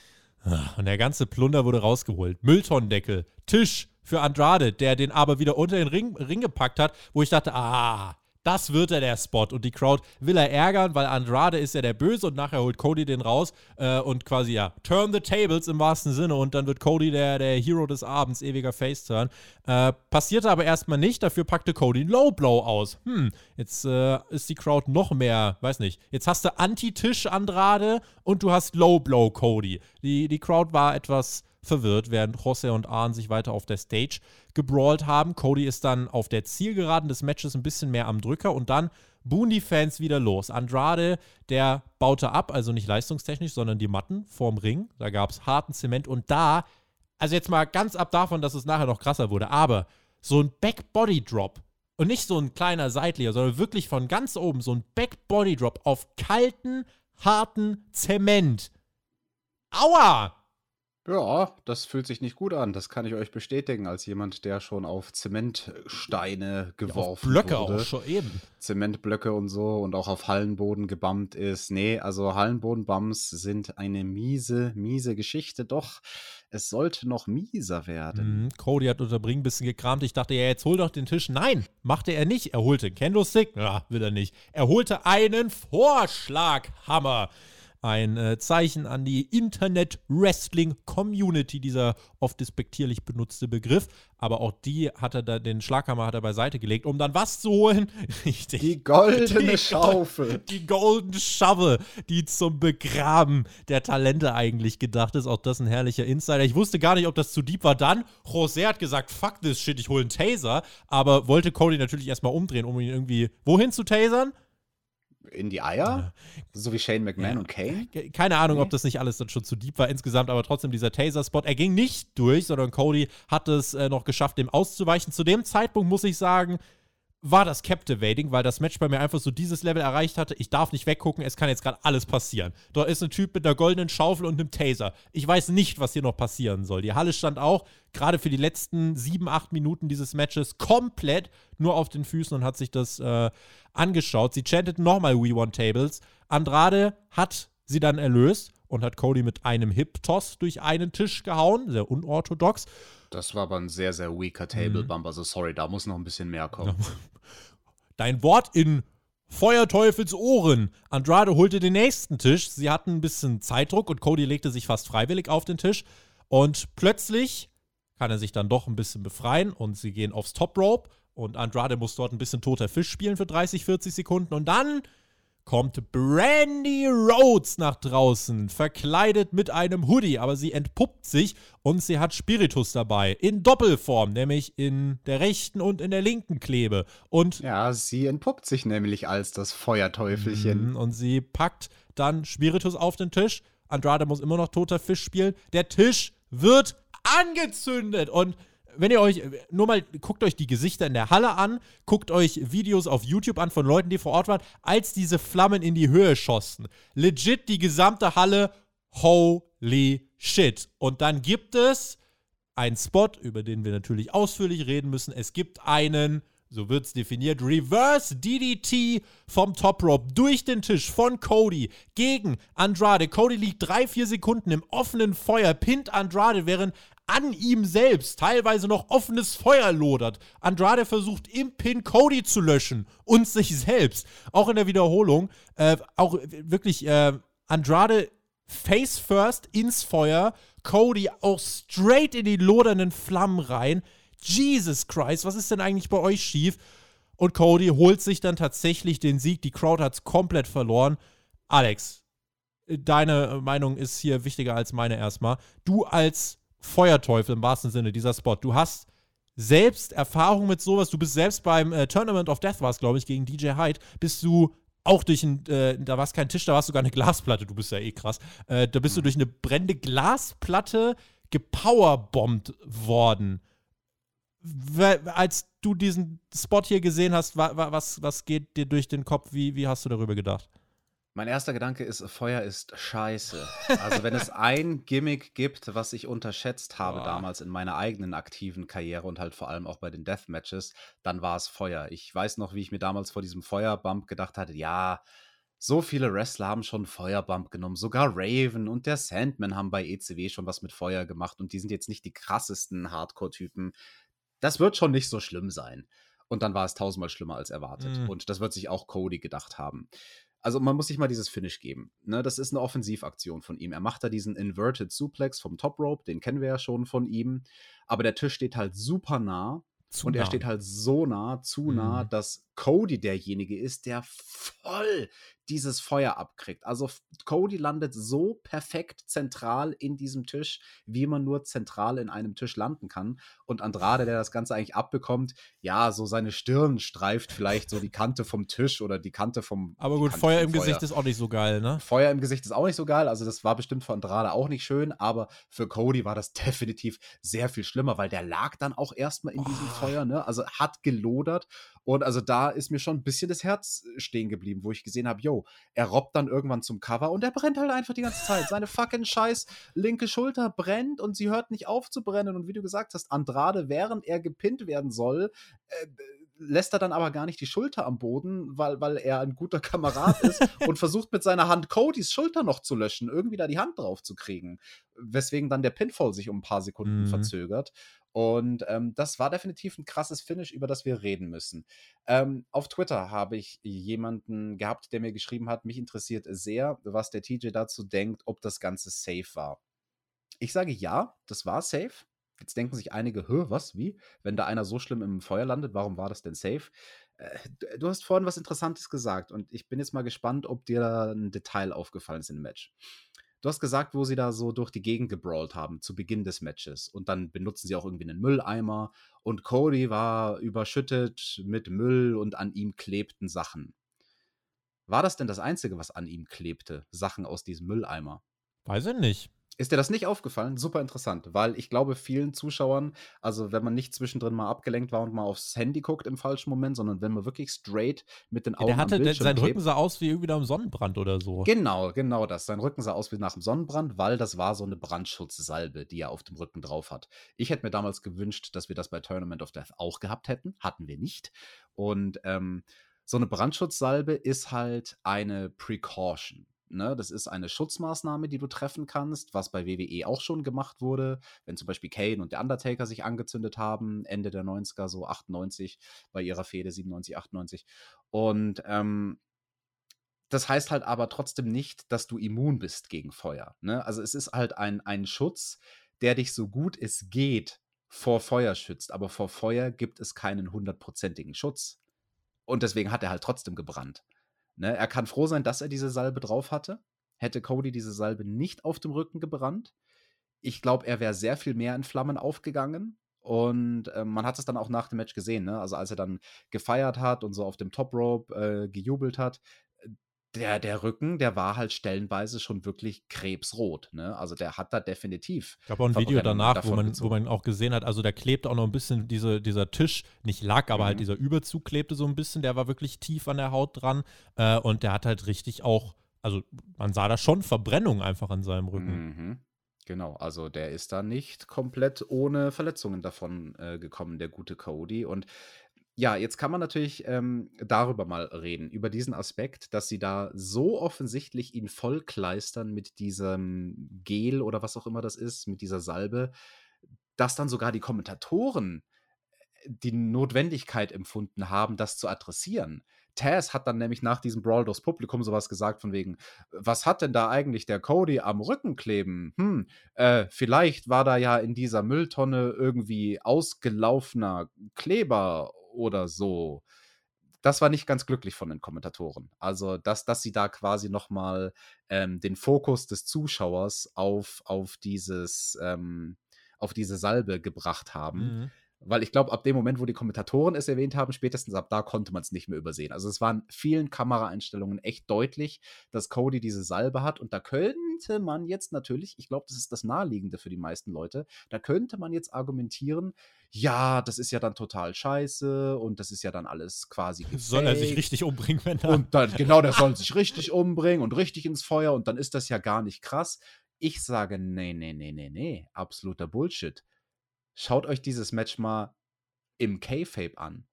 Und der ganze Plunder wurde rausgeholt. Mülltonnendeckel, Tisch für Andrade, der den aber wieder unter den Ring, Ring gepackt hat, wo ich dachte, ah, das wird er der Spot. Und die Crowd will er ärgern, weil Andrade ist ja der Böse und nachher holt Cody den raus äh, und quasi ja, turn the tables im wahrsten Sinne und dann wird Cody der, der Hero des Abends, ewiger Faceturn. Äh, passierte aber erstmal nicht, dafür packte Cody einen Low Blow aus. Hm, jetzt äh, ist die Crowd noch mehr, weiß nicht, jetzt hast du Anti-Tisch Andrade und du hast Low Blow Cody. Die, die Crowd war etwas verwirrt, während Jose und Arn sich weiter auf der Stage gebrawlt haben. Cody ist dann auf der Zielgeraden des Matches ein bisschen mehr am Drücker und dann buhen die Fans wieder los. Andrade, der baute ab, also nicht leistungstechnisch, sondern die Matten vorm Ring. Da gab es harten Zement und da, also jetzt mal ganz ab davon, dass es nachher noch krasser wurde, aber so ein Back-Body-Drop und nicht so ein kleiner Seitlicher, sondern wirklich von ganz oben so ein Back-Body-Drop auf kalten, harten Zement. Aua! Ja, das fühlt sich nicht gut an. Das kann ich euch bestätigen, als jemand, der schon auf Zementsteine geworfen ja, auf Blöcke wurde. auch schon eben. Zementblöcke und so und auch auf Hallenboden gebammt ist. Nee, also Hallenbodenbums sind eine miese, miese Geschichte. Doch es sollte noch mieser werden. Mhm. Cody hat unter Bring ein bisschen gekramt. Ich dachte, ja, jetzt hol doch den Tisch. Nein, machte er nicht. Er holte einen Candlestick. Ja, will er nicht. Er holte einen Vorschlaghammer ein äh, Zeichen an die Internet-Wrestling-Community, dieser oft despektierlich benutzte Begriff. Aber auch die hat er da, den Schlaghammer hat er beiseite gelegt, um dann was zu holen? Richtig. Die goldene die Schaufel. Die goldene Shovel, die zum Begraben der Talente eigentlich gedacht ist. Auch das ein herrlicher Insider. Ich wusste gar nicht, ob das zu deep war. Dann, José hat gesagt, fuck this shit, ich hole einen Taser. Aber wollte Cody natürlich erstmal umdrehen, um ihn irgendwie wohin zu tasern? In die Eier? So wie Shane McMahon ja. und Kane? Keine Ahnung, nee. ob das nicht alles dann schon zu deep war insgesamt, aber trotzdem dieser Taser-Spot. Er ging nicht durch, sondern Cody hat es äh, noch geschafft, dem auszuweichen. Zu dem Zeitpunkt muss ich sagen, war das Captivating, weil das Match bei mir einfach so dieses Level erreicht hatte. Ich darf nicht weggucken, es kann jetzt gerade alles passieren. Da ist ein Typ mit einer goldenen Schaufel und einem Taser. Ich weiß nicht, was hier noch passieren soll. Die Halle stand auch gerade für die letzten sieben, acht Minuten dieses Matches komplett nur auf den Füßen und hat sich das äh, angeschaut. Sie chanteten nochmal We Want Tables. Andrade hat sie dann erlöst und hat Cody mit einem Hip-Toss durch einen Tisch gehauen. Sehr unorthodox. Das war aber ein sehr, sehr weaker Table Bump. Mhm. Also sorry, da muss noch ein bisschen mehr kommen. Dein Wort in Feuerteufels Ohren. Andrade holte den nächsten Tisch. Sie hatten ein bisschen Zeitdruck und Cody legte sich fast freiwillig auf den Tisch. Und plötzlich kann er sich dann doch ein bisschen befreien und sie gehen aufs Top Rope. Und Andrade muss dort ein bisschen toter Fisch spielen für 30, 40 Sekunden. Und dann kommt Brandy Rhodes nach draußen, verkleidet mit einem Hoodie, aber sie entpuppt sich und sie hat Spiritus dabei, in Doppelform, nämlich in der rechten und in der linken Klebe. Und ja, sie entpuppt sich nämlich als das Feuerteufelchen. Mhm, und sie packt dann Spiritus auf den Tisch. Andrade muss immer noch toter Fisch spielen. Der Tisch wird angezündet und wenn ihr euch, nur mal, guckt euch die Gesichter in der Halle an, guckt euch Videos auf YouTube an von Leuten, die vor Ort waren, als diese Flammen in die Höhe schossen. Legit die gesamte Halle, holy shit. Und dann gibt es einen Spot, über den wir natürlich ausführlich reden müssen. Es gibt einen, so wird es definiert, Reverse DDT vom Top Rope durch den Tisch von Cody gegen Andrade. Cody liegt drei, vier Sekunden im offenen Feuer, pinnt Andrade, während an ihm selbst teilweise noch offenes Feuer lodert. Andrade versucht im Pin Cody zu löschen und sich selbst. Auch in der Wiederholung. Äh, auch wirklich äh, Andrade face first ins Feuer. Cody auch straight in die lodernden Flammen rein. Jesus Christ, was ist denn eigentlich bei euch schief? Und Cody holt sich dann tatsächlich den Sieg. Die Crowd hat es komplett verloren. Alex, deine Meinung ist hier wichtiger als meine erstmal. Du als Feuerteufel im wahrsten Sinne, dieser Spot. Du hast selbst Erfahrung mit sowas. Du bist selbst beim äh, Tournament of Death, war es, glaube ich, gegen DJ Hyde, bist du auch durch ein, äh, da war es kein Tisch, da war es sogar eine Glasplatte, du bist ja eh krass. Äh, da bist mhm. du durch eine brennende Glasplatte gepowerbombt worden. Als du diesen Spot hier gesehen hast, wa was, was geht dir durch den Kopf? Wie, wie hast du darüber gedacht? Mein erster Gedanke ist, Feuer ist scheiße. Also wenn es ein Gimmick gibt, was ich unterschätzt habe Boah. damals in meiner eigenen aktiven Karriere und halt vor allem auch bei den Deathmatches, dann war es Feuer. Ich weiß noch, wie ich mir damals vor diesem Feuerbump gedacht hatte, ja, so viele Wrestler haben schon Feuerbump genommen. Sogar Raven und der Sandman haben bei ECW schon was mit Feuer gemacht und die sind jetzt nicht die krassesten Hardcore-Typen. Das wird schon nicht so schlimm sein. Und dann war es tausendmal schlimmer als erwartet. Mhm. Und das wird sich auch Cody gedacht haben also man muss sich mal dieses Finish geben. Ne? Das ist eine Offensivaktion von ihm. Er macht da diesen Inverted Suplex vom Top Rope, den kennen wir ja schon von ihm. Aber der Tisch steht halt super nah. Zu und nah. er steht halt so nah, zu nah, mhm. dass Cody derjenige ist, der voll dieses Feuer abkriegt. Also Cody landet so perfekt zentral in diesem Tisch, wie man nur zentral in einem Tisch landen kann. Und Andrade, der das Ganze eigentlich abbekommt, ja, so seine Stirn streift vielleicht so die Kante vom Tisch oder die Kante vom. Aber gut, Feuer im Feuer. Gesicht ist auch nicht so geil, ne? Feuer im Gesicht ist auch nicht so geil. Also das war bestimmt für Andrade auch nicht schön, aber für Cody war das definitiv sehr viel schlimmer, weil der lag dann auch erstmal in diesem oh. Feuer, ne? Also hat gelodert. Und also da ist mir schon ein bisschen das Herz stehen geblieben, wo ich gesehen habe, yo, yo, er robbt dann irgendwann zum Cover und er brennt halt einfach die ganze Zeit. Seine fucking scheiß linke Schulter brennt und sie hört nicht auf zu brennen. Und wie du gesagt hast, Andrade, während er gepinnt werden soll, äh, lässt er dann aber gar nicht die Schulter am Boden, weil, weil er ein guter Kamerad ist und versucht mit seiner Hand Codys Schulter noch zu löschen, irgendwie da die Hand drauf zu kriegen. Weswegen dann der Pinfall sich um ein paar Sekunden mhm. verzögert. Und ähm, das war definitiv ein krasses Finish, über das wir reden müssen. Ähm, auf Twitter habe ich jemanden gehabt, der mir geschrieben hat, mich interessiert sehr, was der TJ dazu denkt, ob das Ganze safe war. Ich sage ja, das war safe. Jetzt denken sich einige, Hö, was, wie? Wenn da einer so schlimm im Feuer landet, warum war das denn safe? Äh, du hast vorhin was Interessantes gesagt und ich bin jetzt mal gespannt, ob dir da ein Detail aufgefallen ist im Match. Du hast gesagt, wo sie da so durch die Gegend gebrawlt haben zu Beginn des Matches. Und dann benutzen sie auch irgendwie einen Mülleimer. Und Cody war überschüttet mit Müll und an ihm klebten Sachen. War das denn das Einzige, was an ihm klebte? Sachen aus diesem Mülleimer? Weiß ich nicht. Ist dir das nicht aufgefallen? Super interessant, weil ich glaube, vielen Zuschauern, also wenn man nicht zwischendrin mal abgelenkt war und mal aufs Handy guckt im falschen Moment, sondern wenn man wirklich straight mit den Augen. Ja, der hatte, der, sein Rücken sah aus wie irgendwie nach einem Sonnenbrand oder so. Genau, genau das. Sein Rücken sah aus wie nach einem Sonnenbrand, weil das war so eine Brandschutzsalbe, die er auf dem Rücken drauf hat. Ich hätte mir damals gewünscht, dass wir das bei Tournament of Death auch gehabt hätten. Hatten wir nicht. Und ähm, so eine Brandschutzsalbe ist halt eine Precaution. Ne, das ist eine Schutzmaßnahme, die du treffen kannst, was bei WWE auch schon gemacht wurde. Wenn zum Beispiel Kane und der Undertaker sich angezündet haben, Ende der 90er, so 98, bei ihrer Fehde 97, 98. Und ähm, das heißt halt aber trotzdem nicht, dass du immun bist gegen Feuer. Ne? Also es ist halt ein, ein Schutz, der dich so gut es geht vor Feuer schützt. Aber vor Feuer gibt es keinen hundertprozentigen Schutz. Und deswegen hat er halt trotzdem gebrannt. Ne, er kann froh sein, dass er diese Salbe drauf hatte. Hätte Cody diese Salbe nicht auf dem Rücken gebrannt, ich glaube, er wäre sehr viel mehr in Flammen aufgegangen. Und äh, man hat es dann auch nach dem Match gesehen, ne? Also als er dann gefeiert hat und so auf dem Top Rope äh, gejubelt hat, der, der Rücken, der war halt stellenweise schon wirklich krebsrot. Ne? Also der hat da definitiv. Ich habe auch ein Video danach, wo man, wo man auch gesehen hat, also da klebt auch noch ein bisschen diese, dieser Tisch, nicht Lack, aber halt mhm. halt dieser Überzug klebte so ein bisschen, der war wirklich tief an der Haut dran. Äh, und der hat halt richtig auch, also man sah da schon Verbrennung einfach an seinem Rücken. Mhm. Genau, also der ist da nicht komplett ohne Verletzungen davon äh, gekommen, der gute Cody. Und ja, jetzt kann man natürlich ähm, darüber mal reden, über diesen Aspekt, dass sie da so offensichtlich ihn vollkleistern mit diesem Gel oder was auch immer das ist, mit dieser Salbe, dass dann sogar die Kommentatoren äh, die Notwendigkeit empfunden haben, das zu adressieren. Taz hat dann nämlich nach diesem Brawl durchs Publikum sowas gesagt von wegen, was hat denn da eigentlich der Cody am Rücken kleben? Hm, äh, vielleicht war da ja in dieser Mülltonne irgendwie ausgelaufener Kleber oder so. Das war nicht ganz glücklich von den Kommentatoren. Also, dass, dass sie da quasi nochmal ähm, den Fokus des Zuschauers auf, auf dieses, ähm, auf diese Salbe gebracht haben. Mhm. Weil ich glaube, ab dem Moment, wo die Kommentatoren es erwähnt haben, spätestens ab da konnte man es nicht mehr übersehen. Also es waren vielen Kameraeinstellungen echt deutlich, dass Cody diese Salbe hat. Und da könnte man jetzt natürlich, ich glaube, das ist das Naheliegende für die meisten Leute, da könnte man jetzt argumentieren, ja, das ist ja dann total scheiße und das ist ja dann alles quasi. Gefaked. Soll er sich richtig umbringen, wenn er. Und dann, genau, der soll sich richtig umbringen und richtig ins Feuer und dann ist das ja gar nicht krass. Ich sage, nee, nee, nee, nee, nee, absoluter Bullshit. Schaut euch dieses Match mal im K-Fape an.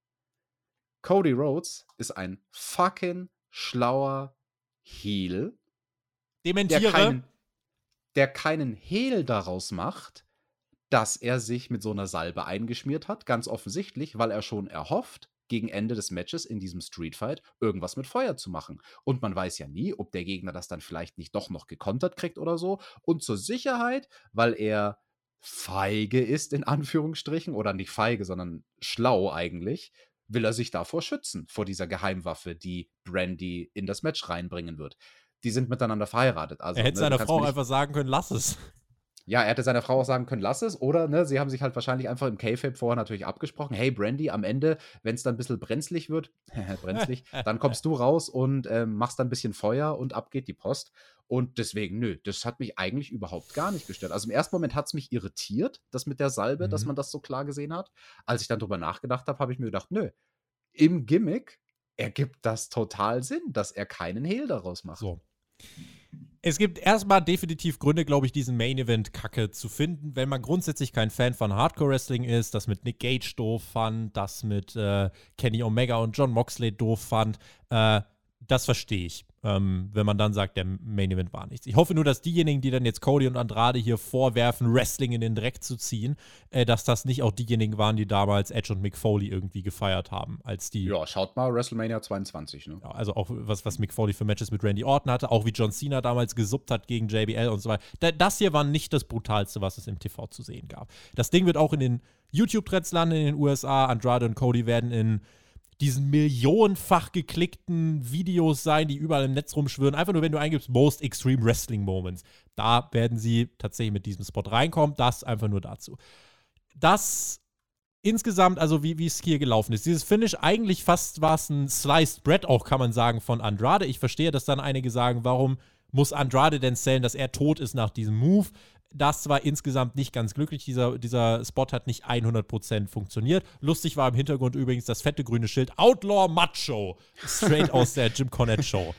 Cody Rhodes ist ein fucking schlauer Heel. Dementiere. Der keinen, der keinen Hehl daraus macht, dass er sich mit so einer Salbe eingeschmiert hat. Ganz offensichtlich, weil er schon erhofft, gegen Ende des Matches in diesem Streetfight irgendwas mit Feuer zu machen. Und man weiß ja nie, ob der Gegner das dann vielleicht nicht doch noch gekontert kriegt oder so. Und zur Sicherheit, weil er feige ist, in Anführungsstrichen, oder nicht feige, sondern schlau eigentlich, will er sich davor schützen, vor dieser Geheimwaffe, die Brandy in das Match reinbringen wird. Die sind miteinander verheiratet. Also, er hätte ne, seiner Frau einfach sagen können, lass es. Ja, er hätte seiner Frau auch sagen können, lass es. Oder ne, sie haben sich halt wahrscheinlich einfach im K-Fape vorher natürlich abgesprochen. Hey, Brandy, am Ende, wenn es dann ein bisschen brenzlig wird, brenzlig, dann kommst du raus und ähm, machst dann ein bisschen Feuer und ab geht die Post. Und deswegen, nö, das hat mich eigentlich überhaupt gar nicht gestört. Also im ersten Moment hat es mich irritiert, das mit der Salbe, mhm. dass man das so klar gesehen hat. Als ich dann drüber nachgedacht habe, habe ich mir gedacht, nö, im Gimmick ergibt das total Sinn, dass er keinen Hehl daraus macht. So. Es gibt erstmal definitiv Gründe, glaube ich, diesen Main Event Kacke zu finden, wenn man grundsätzlich kein Fan von Hardcore Wrestling ist, das mit Nick Gage doof fand, das mit äh, Kenny Omega und John Moxley doof fand. Äh, das verstehe ich ähm, wenn man dann sagt, der Main Event war nichts. Ich hoffe nur, dass diejenigen, die dann jetzt Cody und Andrade hier vorwerfen, Wrestling in den Dreck zu ziehen, äh, dass das nicht auch diejenigen waren, die damals Edge und Mick Foley irgendwie gefeiert haben, als die. Ja, schaut mal WrestleMania 22, ne? Ja, also auch was, was Mick Foley für Matches mit Randy Orton hatte, auch wie John Cena damals gesuppt hat gegen JBL und so weiter. das hier war nicht das Brutalste, was es im TV zu sehen gab. Das Ding wird auch in den YouTube-Threads landen in den USA. Andrade und Cody werden in diesen millionenfach geklickten Videos sein, die überall im Netz rumschwirren. Einfach nur, wenn du eingibst, Most Extreme Wrestling Moments. Da werden sie tatsächlich mit diesem Spot reinkommen. Das einfach nur dazu. Das insgesamt, also wie, wie es hier gelaufen ist. Dieses Finish, eigentlich fast war es ein Sliced Bread, auch kann man sagen, von Andrade. Ich verstehe, dass dann einige sagen, warum muss Andrade denn zählen, dass er tot ist nach diesem Move? Das war insgesamt nicht ganz glücklich. Dieser, dieser Spot hat nicht 100% funktioniert. Lustig war im Hintergrund übrigens das fette grüne Schild Outlaw Macho. Straight aus der Jim Cornette Show.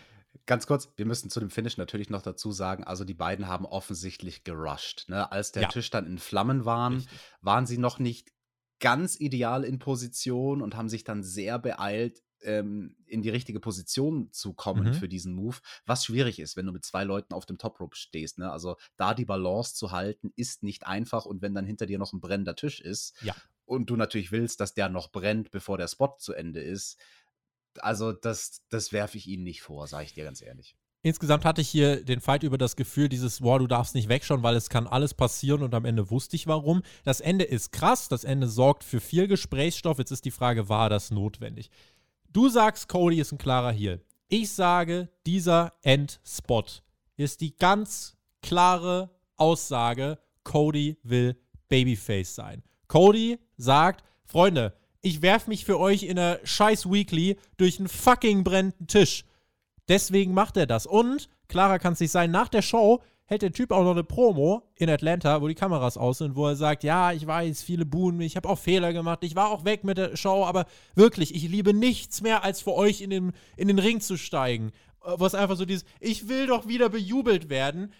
Ganz kurz, wir müssen zu dem Finish natürlich noch dazu sagen, also die beiden haben offensichtlich gerusht. Ne? Als der ja. Tisch dann in Flammen waren, Richtig. waren sie noch nicht ganz ideal in Position und haben sich dann sehr beeilt, ähm, in die richtige Position zu kommen mhm. für diesen Move, was schwierig ist, wenn du mit zwei Leuten auf dem Top Rope stehst. Ne? Also da die Balance zu halten, ist nicht einfach und wenn dann hinter dir noch ein brennender Tisch ist ja. und du natürlich willst, dass der noch brennt, bevor der Spot zu Ende ist, also das, das werfe ich ihnen nicht vor, sage ich dir ganz ehrlich. Insgesamt hatte ich hier den Fight über das Gefühl, dieses, boah, du darfst nicht wegschauen, weil es kann alles passieren und am Ende wusste ich warum. Das Ende ist krass, das Ende sorgt für viel Gesprächsstoff. Jetzt ist die Frage, war das notwendig? Du sagst, Cody ist ein klarer Heel. Ich sage, dieser Endspot ist die ganz klare Aussage, Cody will Babyface sein. Cody sagt, Freunde, ich werf mich für euch in einer scheiß Weekly durch einen fucking brennenden Tisch. Deswegen macht er das. Und, klarer kann es nicht sein, nach der Show hält der Typ auch noch eine Promo in Atlanta, wo die Kameras aus sind, wo er sagt, ja, ich weiß, viele buhen mich, ich habe auch Fehler gemacht, ich war auch weg mit der Show, aber wirklich, ich liebe nichts mehr, als für euch in den, in den Ring zu steigen. Was einfach so dieses, ich will doch wieder bejubelt werden.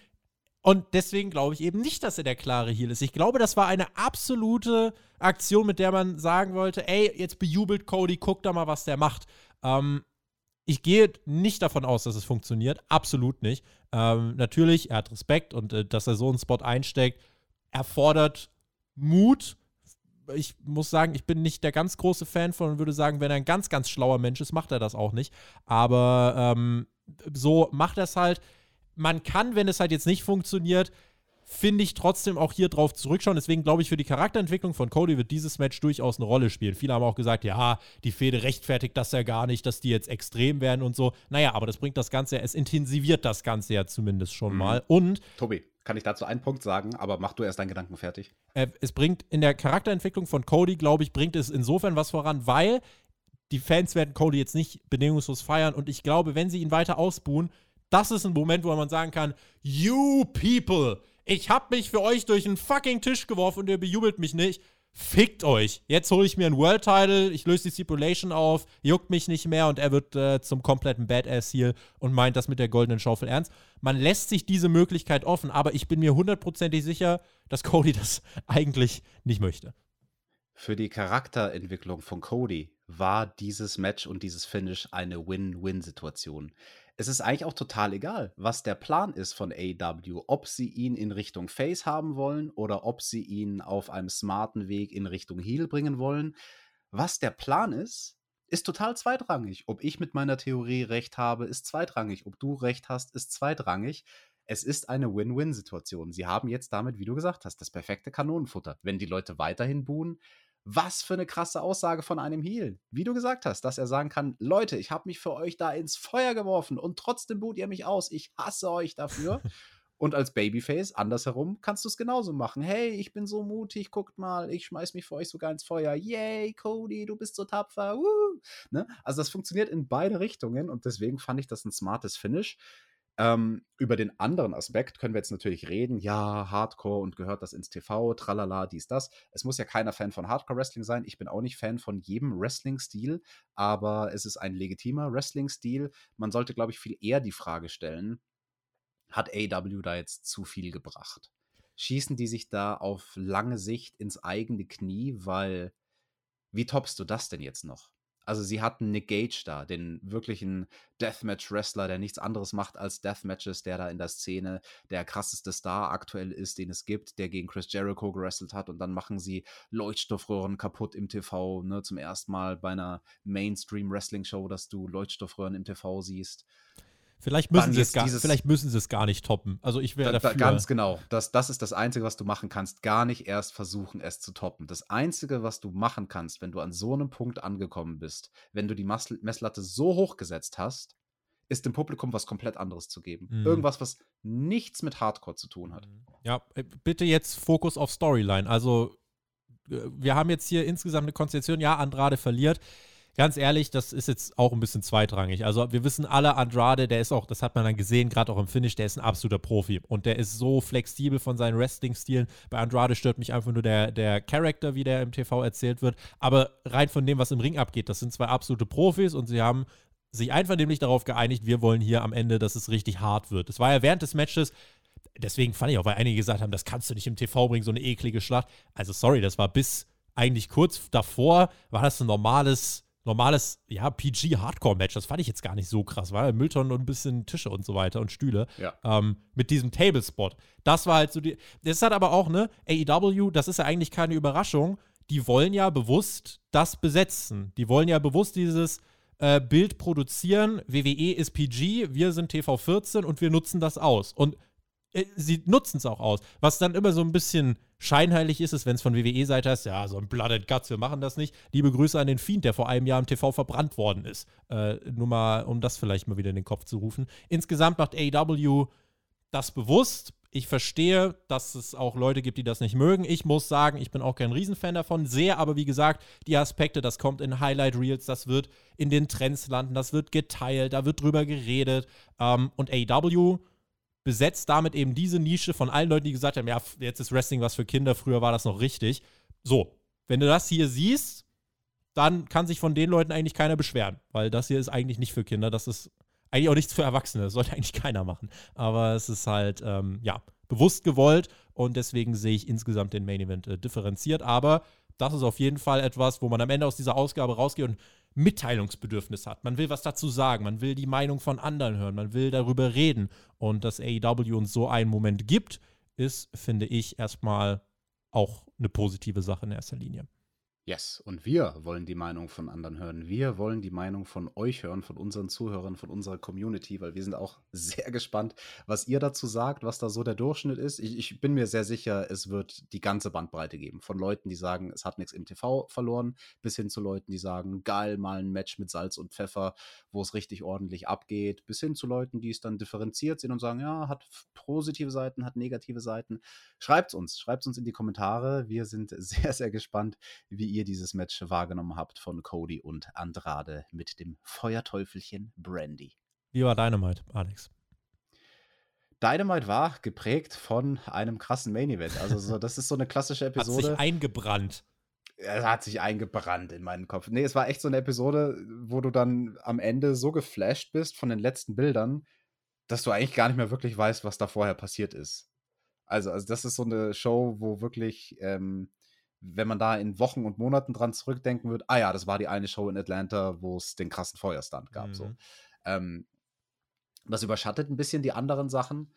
Und deswegen glaube ich eben nicht, dass er der klare Heal ist. Ich glaube, das war eine absolute Aktion, mit der man sagen wollte, ey, jetzt bejubelt Cody, guck da mal, was der macht. Ähm, ich gehe nicht davon aus, dass es funktioniert. Absolut nicht. Ähm, natürlich, er hat Respekt und äh, dass er so einen Spot einsteckt, erfordert Mut. Ich muss sagen, ich bin nicht der ganz große Fan von und würde sagen, wenn er ein ganz, ganz schlauer Mensch ist, macht er das auch nicht. Aber ähm, so macht er es halt. Man kann, wenn es halt jetzt nicht funktioniert, finde ich trotzdem auch hier drauf zurückschauen. Deswegen glaube ich, für die Charakterentwicklung von Cody wird dieses Match durchaus eine Rolle spielen. Viele haben auch gesagt, ja, die Fehde rechtfertigt das ja gar nicht, dass die jetzt extrem werden und so. Naja, aber das bringt das Ganze, es intensiviert das Ganze ja zumindest schon mhm. mal. Und. Tobi, kann ich dazu einen Punkt sagen, aber mach du erst deinen Gedanken fertig. Äh, es bringt in der Charakterentwicklung von Cody, glaube ich, bringt es insofern was voran, weil die Fans werden Cody jetzt nicht bedingungslos feiern und ich glaube, wenn sie ihn weiter ausbuhen, das ist ein Moment, wo man sagen kann, you people, ich hab mich für euch durch einen fucking Tisch geworfen und ihr bejubelt mich nicht. Fickt euch. Jetzt hole ich mir einen World Title, ich löse die Stipulation auf, juckt mich nicht mehr und er wird äh, zum kompletten Badass hier und meint das mit der goldenen Schaufel ernst. Man lässt sich diese Möglichkeit offen, aber ich bin mir hundertprozentig sicher, dass Cody das eigentlich nicht möchte. Für die Charakterentwicklung von Cody war dieses Match und dieses Finish eine Win-Win-Situation es ist eigentlich auch total egal, was der Plan ist von AW, ob sie ihn in Richtung Face haben wollen oder ob sie ihn auf einem smarten Weg in Richtung Heel bringen wollen. Was der Plan ist, ist total zweitrangig. Ob ich mit meiner Theorie recht habe, ist zweitrangig. Ob du recht hast, ist zweitrangig. Es ist eine Win-Win-Situation. Sie haben jetzt damit, wie du gesagt hast, das perfekte Kanonenfutter. Wenn die Leute weiterhin buhen, was für eine krasse Aussage von einem Heel. Wie du gesagt hast, dass er sagen kann, Leute, ich habe mich für euch da ins Feuer geworfen und trotzdem boot ihr mich aus. Ich hasse euch dafür. und als Babyface, andersherum, kannst du es genauso machen. Hey, ich bin so mutig, guckt mal, ich schmeiß mich für euch sogar ins Feuer. Yay, Cody, du bist so tapfer. Ne? Also das funktioniert in beide Richtungen und deswegen fand ich das ein smartes Finish. Ähm, über den anderen Aspekt können wir jetzt natürlich reden. Ja, Hardcore und gehört das ins TV, tralala, dies, das. Es muss ja keiner Fan von Hardcore-Wrestling sein. Ich bin auch nicht Fan von jedem Wrestling-Stil, aber es ist ein legitimer Wrestling-Stil. Man sollte, glaube ich, viel eher die Frage stellen, hat AW da jetzt zu viel gebracht? Schießen die sich da auf lange Sicht ins eigene Knie, weil wie toppst du das denn jetzt noch? Also sie hatten Nick Gage da, den wirklichen Deathmatch-Wrestler, der nichts anderes macht als Deathmatches, der da in der Szene der krasseste Star aktuell ist, den es gibt, der gegen Chris Jericho gewrestelt hat und dann machen sie Leuchtstoffröhren kaputt im TV, ne, zum ersten Mal bei einer Mainstream-Wrestling-Show, dass du Leuchtstoffröhren im TV siehst. Vielleicht müssen, sie es gar, vielleicht müssen sie es gar nicht toppen. Also ich wäre da, dafür. ganz genau. Das, das ist das Einzige, was du machen kannst. Gar nicht erst versuchen, es zu toppen. Das Einzige, was du machen kannst, wenn du an so einem Punkt angekommen bist, wenn du die Messlatte so hoch gesetzt hast, ist dem Publikum was komplett anderes zu geben. Mhm. Irgendwas, was nichts mit Hardcore zu tun hat. Mhm. Ja, äh, bitte jetzt Fokus auf Storyline. Also äh, wir haben jetzt hier insgesamt eine Konstellation, ja, Andrade verliert ganz ehrlich, das ist jetzt auch ein bisschen zweitrangig. Also wir wissen alle, Andrade, der ist auch, das hat man dann gesehen, gerade auch im Finish, der ist ein absoluter Profi. Und der ist so flexibel von seinen Wrestling-Stilen. Bei Andrade stört mich einfach nur der, der Charakter, wie der im TV erzählt wird. Aber rein von dem, was im Ring abgeht, das sind zwei absolute Profis und sie haben sich einfach nämlich darauf geeinigt, wir wollen hier am Ende, dass es richtig hart wird. Es war ja während des Matches, deswegen fand ich auch, weil einige gesagt haben, das kannst du nicht im TV bringen, so eine eklige Schlacht. Also sorry, das war bis eigentlich kurz davor, war das ein normales normales, ja, PG-Hardcore-Match. Das fand ich jetzt gar nicht so krass, weil Mülltonnen und ein bisschen Tische und so weiter und Stühle. Ja. Ähm, mit diesem Tablespot. Das war halt so die. Das hat aber auch, ne, AEW, das ist ja eigentlich keine Überraschung. Die wollen ja bewusst das besetzen. Die wollen ja bewusst dieses äh, Bild produzieren. WWE ist PG, wir sind TV 14 und wir nutzen das aus. Und sie nutzen es auch aus. Was dann immer so ein bisschen scheinheilig ist, ist, wenn es von WWE-Seite heißt, ja, so ein Blood and Guts, wir machen das nicht. Liebe Grüße an den Fiend, der vor einem Jahr im TV verbrannt worden ist. Äh, nur mal, um das vielleicht mal wieder in den Kopf zu rufen. Insgesamt macht AEW das bewusst. Ich verstehe, dass es auch Leute gibt, die das nicht mögen. Ich muss sagen, ich bin auch kein Riesenfan davon. Sehe aber, wie gesagt, die Aspekte, das kommt in Highlight Reels, das wird in den Trends landen, das wird geteilt, da wird drüber geredet. Ähm, und AEW besetzt damit eben diese Nische von allen Leuten, die gesagt haben, ja, jetzt ist Wrestling was für Kinder, früher war das noch richtig. So, wenn du das hier siehst, dann kann sich von den Leuten eigentlich keiner beschweren, weil das hier ist eigentlich nicht für Kinder, das ist eigentlich auch nichts für Erwachsene, das sollte eigentlich keiner machen. Aber es ist halt, ähm, ja, bewusst gewollt und deswegen sehe ich insgesamt den Main Event äh, differenziert. Aber das ist auf jeden Fall etwas, wo man am Ende aus dieser Ausgabe rausgeht und Mitteilungsbedürfnis hat. Man will was dazu sagen, man will die Meinung von anderen hören, man will darüber reden. Und dass AEW uns so einen Moment gibt, ist, finde ich, erstmal auch eine positive Sache in erster Linie. Yes, und wir wollen die Meinung von anderen hören. Wir wollen die Meinung von euch hören, von unseren Zuhörern, von unserer Community, weil wir sind auch sehr gespannt, was ihr dazu sagt, was da so der Durchschnitt ist. Ich, ich bin mir sehr sicher, es wird die ganze Bandbreite geben. Von Leuten, die sagen, es hat nichts im TV verloren, bis hin zu Leuten, die sagen, geil, mal ein Match mit Salz und Pfeffer, wo es richtig ordentlich abgeht, bis hin zu Leuten, die es dann differenziert sehen und sagen, ja, hat positive Seiten, hat negative Seiten. Schreibt uns, schreibt uns in die Kommentare. Wir sind sehr, sehr gespannt, wie ihr dieses Match wahrgenommen habt von Cody und Andrade mit dem Feuerteufelchen Brandy. Wie war Dynamite, Alex? Dynamite war geprägt von einem krassen Main Event. Also so, das ist so eine klassische Episode. Hat sich eingebrannt. Er hat sich eingebrannt in meinen Kopf. Nee, es war echt so eine Episode, wo du dann am Ende so geflasht bist von den letzten Bildern, dass du eigentlich gar nicht mehr wirklich weißt, was da vorher passiert ist. Also, also das ist so eine Show, wo wirklich ähm, wenn man da in Wochen und Monaten dran zurückdenken wird, ah ja, das war die eine Show in Atlanta, wo es den krassen Feuerstand gab. Mhm. So. Ähm, das überschattet ein bisschen die anderen Sachen,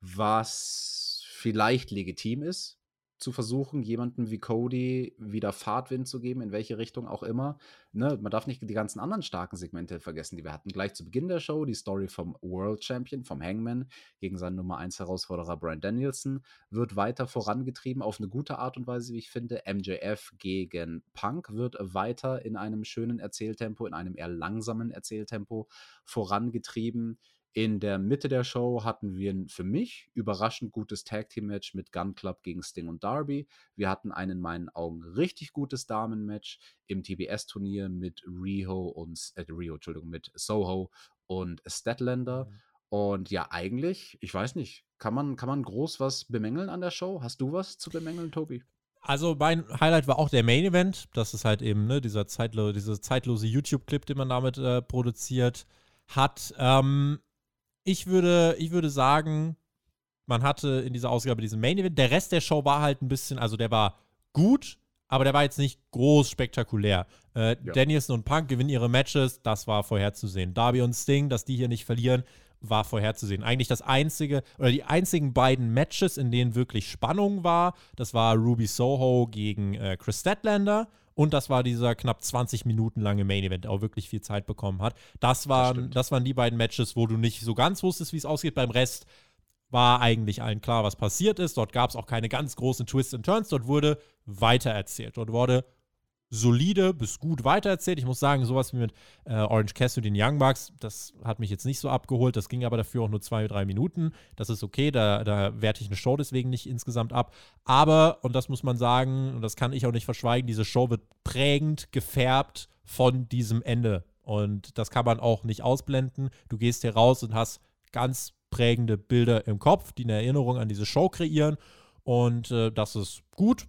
was vielleicht legitim ist, zu versuchen, jemandem wie Cody wieder Fahrtwind zu geben, in welche Richtung auch immer. Ne, man darf nicht die ganzen anderen starken Segmente vergessen, die wir hatten. Gleich zu Beginn der Show die Story vom World Champion, vom Hangman, gegen seinen Nummer 1 Herausforderer Brian Danielson, wird weiter vorangetrieben auf eine gute Art und Weise, wie ich finde. MJF gegen Punk wird weiter in einem schönen Erzähltempo, in einem eher langsamen Erzähltempo vorangetrieben. In der Mitte der Show hatten wir ein für mich überraschend gutes Tag Team Match mit Gun Club gegen Sting und Darby. Wir hatten ein in meinen Augen richtig gutes Damen-Match im TBS-Turnier mit Rio und äh, Rio, Entschuldigung, mit Soho und Statlander. Mhm. Und ja, eigentlich, ich weiß nicht, kann man, kann man groß was bemängeln an der Show? Hast du was zu bemängeln, Tobi? Also mein Highlight war auch der Main Event. Das ist halt eben ne, dieser zeitlo diese zeitlose YouTube-Clip, den man damit äh, produziert hat. Ähm, ich, würde, ich würde sagen, man hatte in dieser Ausgabe diesen Main Event. Der Rest der Show war halt ein bisschen, also der war gut, aber der war jetzt nicht groß spektakulär. Äh, ja. Danielson und Punk gewinnen ihre Matches, das war vorherzusehen. Darby und Sting, dass die hier nicht verlieren, war vorherzusehen. Eigentlich das einzige oder die einzigen beiden Matches, in denen wirklich Spannung war, das war Ruby Soho gegen äh, Chris Statlander und das war dieser knapp 20 Minuten lange Main Event, der auch wirklich viel Zeit bekommen hat. Das waren, das, das waren die beiden Matches, wo du nicht so ganz wusstest, wie es ausgeht. Beim Rest war eigentlich allen klar, was passiert ist. Dort gab es auch keine ganz großen Twists and Turns. Dort wurde weitererzählt. Dort wurde solide bis gut weitererzählt. Ich muss sagen, sowas wie mit äh, Orange Cassidy den Young Bucks, das hat mich jetzt nicht so abgeholt. Das ging aber dafür auch nur zwei, drei Minuten. Das ist okay, da, da werte ich eine Show deswegen nicht insgesamt ab. Aber, und das muss man sagen, und das kann ich auch nicht verschweigen, diese Show wird prägend gefärbt von diesem Ende. Und das kann man auch nicht ausblenden. Du gehst hier raus und hast ganz prägende Bilder im Kopf, die eine Erinnerung an diese Show kreieren. Und äh, das ist gut.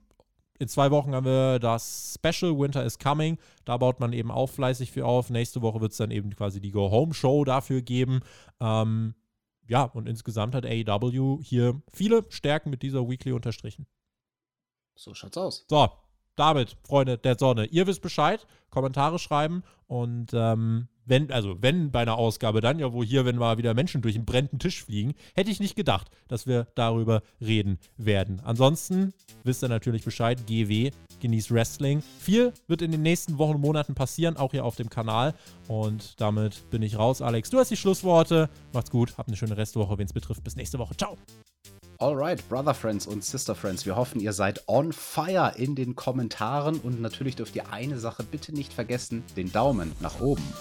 In zwei Wochen haben wir das Special Winter is Coming. Da baut man eben auch fleißig für auf. Nächste Woche wird es dann eben quasi die Go-Home-Show dafür geben. Ähm, ja, und insgesamt hat AEW hier viele Stärken mit dieser Weekly unterstrichen. So schaut's aus. So, damit, Freunde der Sonne, ihr wisst Bescheid, Kommentare schreiben und ähm, wenn, also wenn bei einer Ausgabe dann, ja, wo hier, wenn mal wieder Menschen durch einen brennenden Tisch fliegen, hätte ich nicht gedacht, dass wir darüber reden werden. Ansonsten wisst ihr natürlich Bescheid, GW, genießt Wrestling. Viel wird in den nächsten Wochen und Monaten passieren, auch hier auf dem Kanal. Und damit bin ich raus, Alex. Du hast die Schlussworte. Macht's gut, habt eine schöne Restwoche, wenn es betrifft. Bis nächste Woche. Ciao. Alright, Brother Friends und Sister Friends, wir hoffen, ihr seid on fire in den Kommentaren und natürlich dürft ihr eine Sache bitte nicht vergessen, den Daumen nach oben.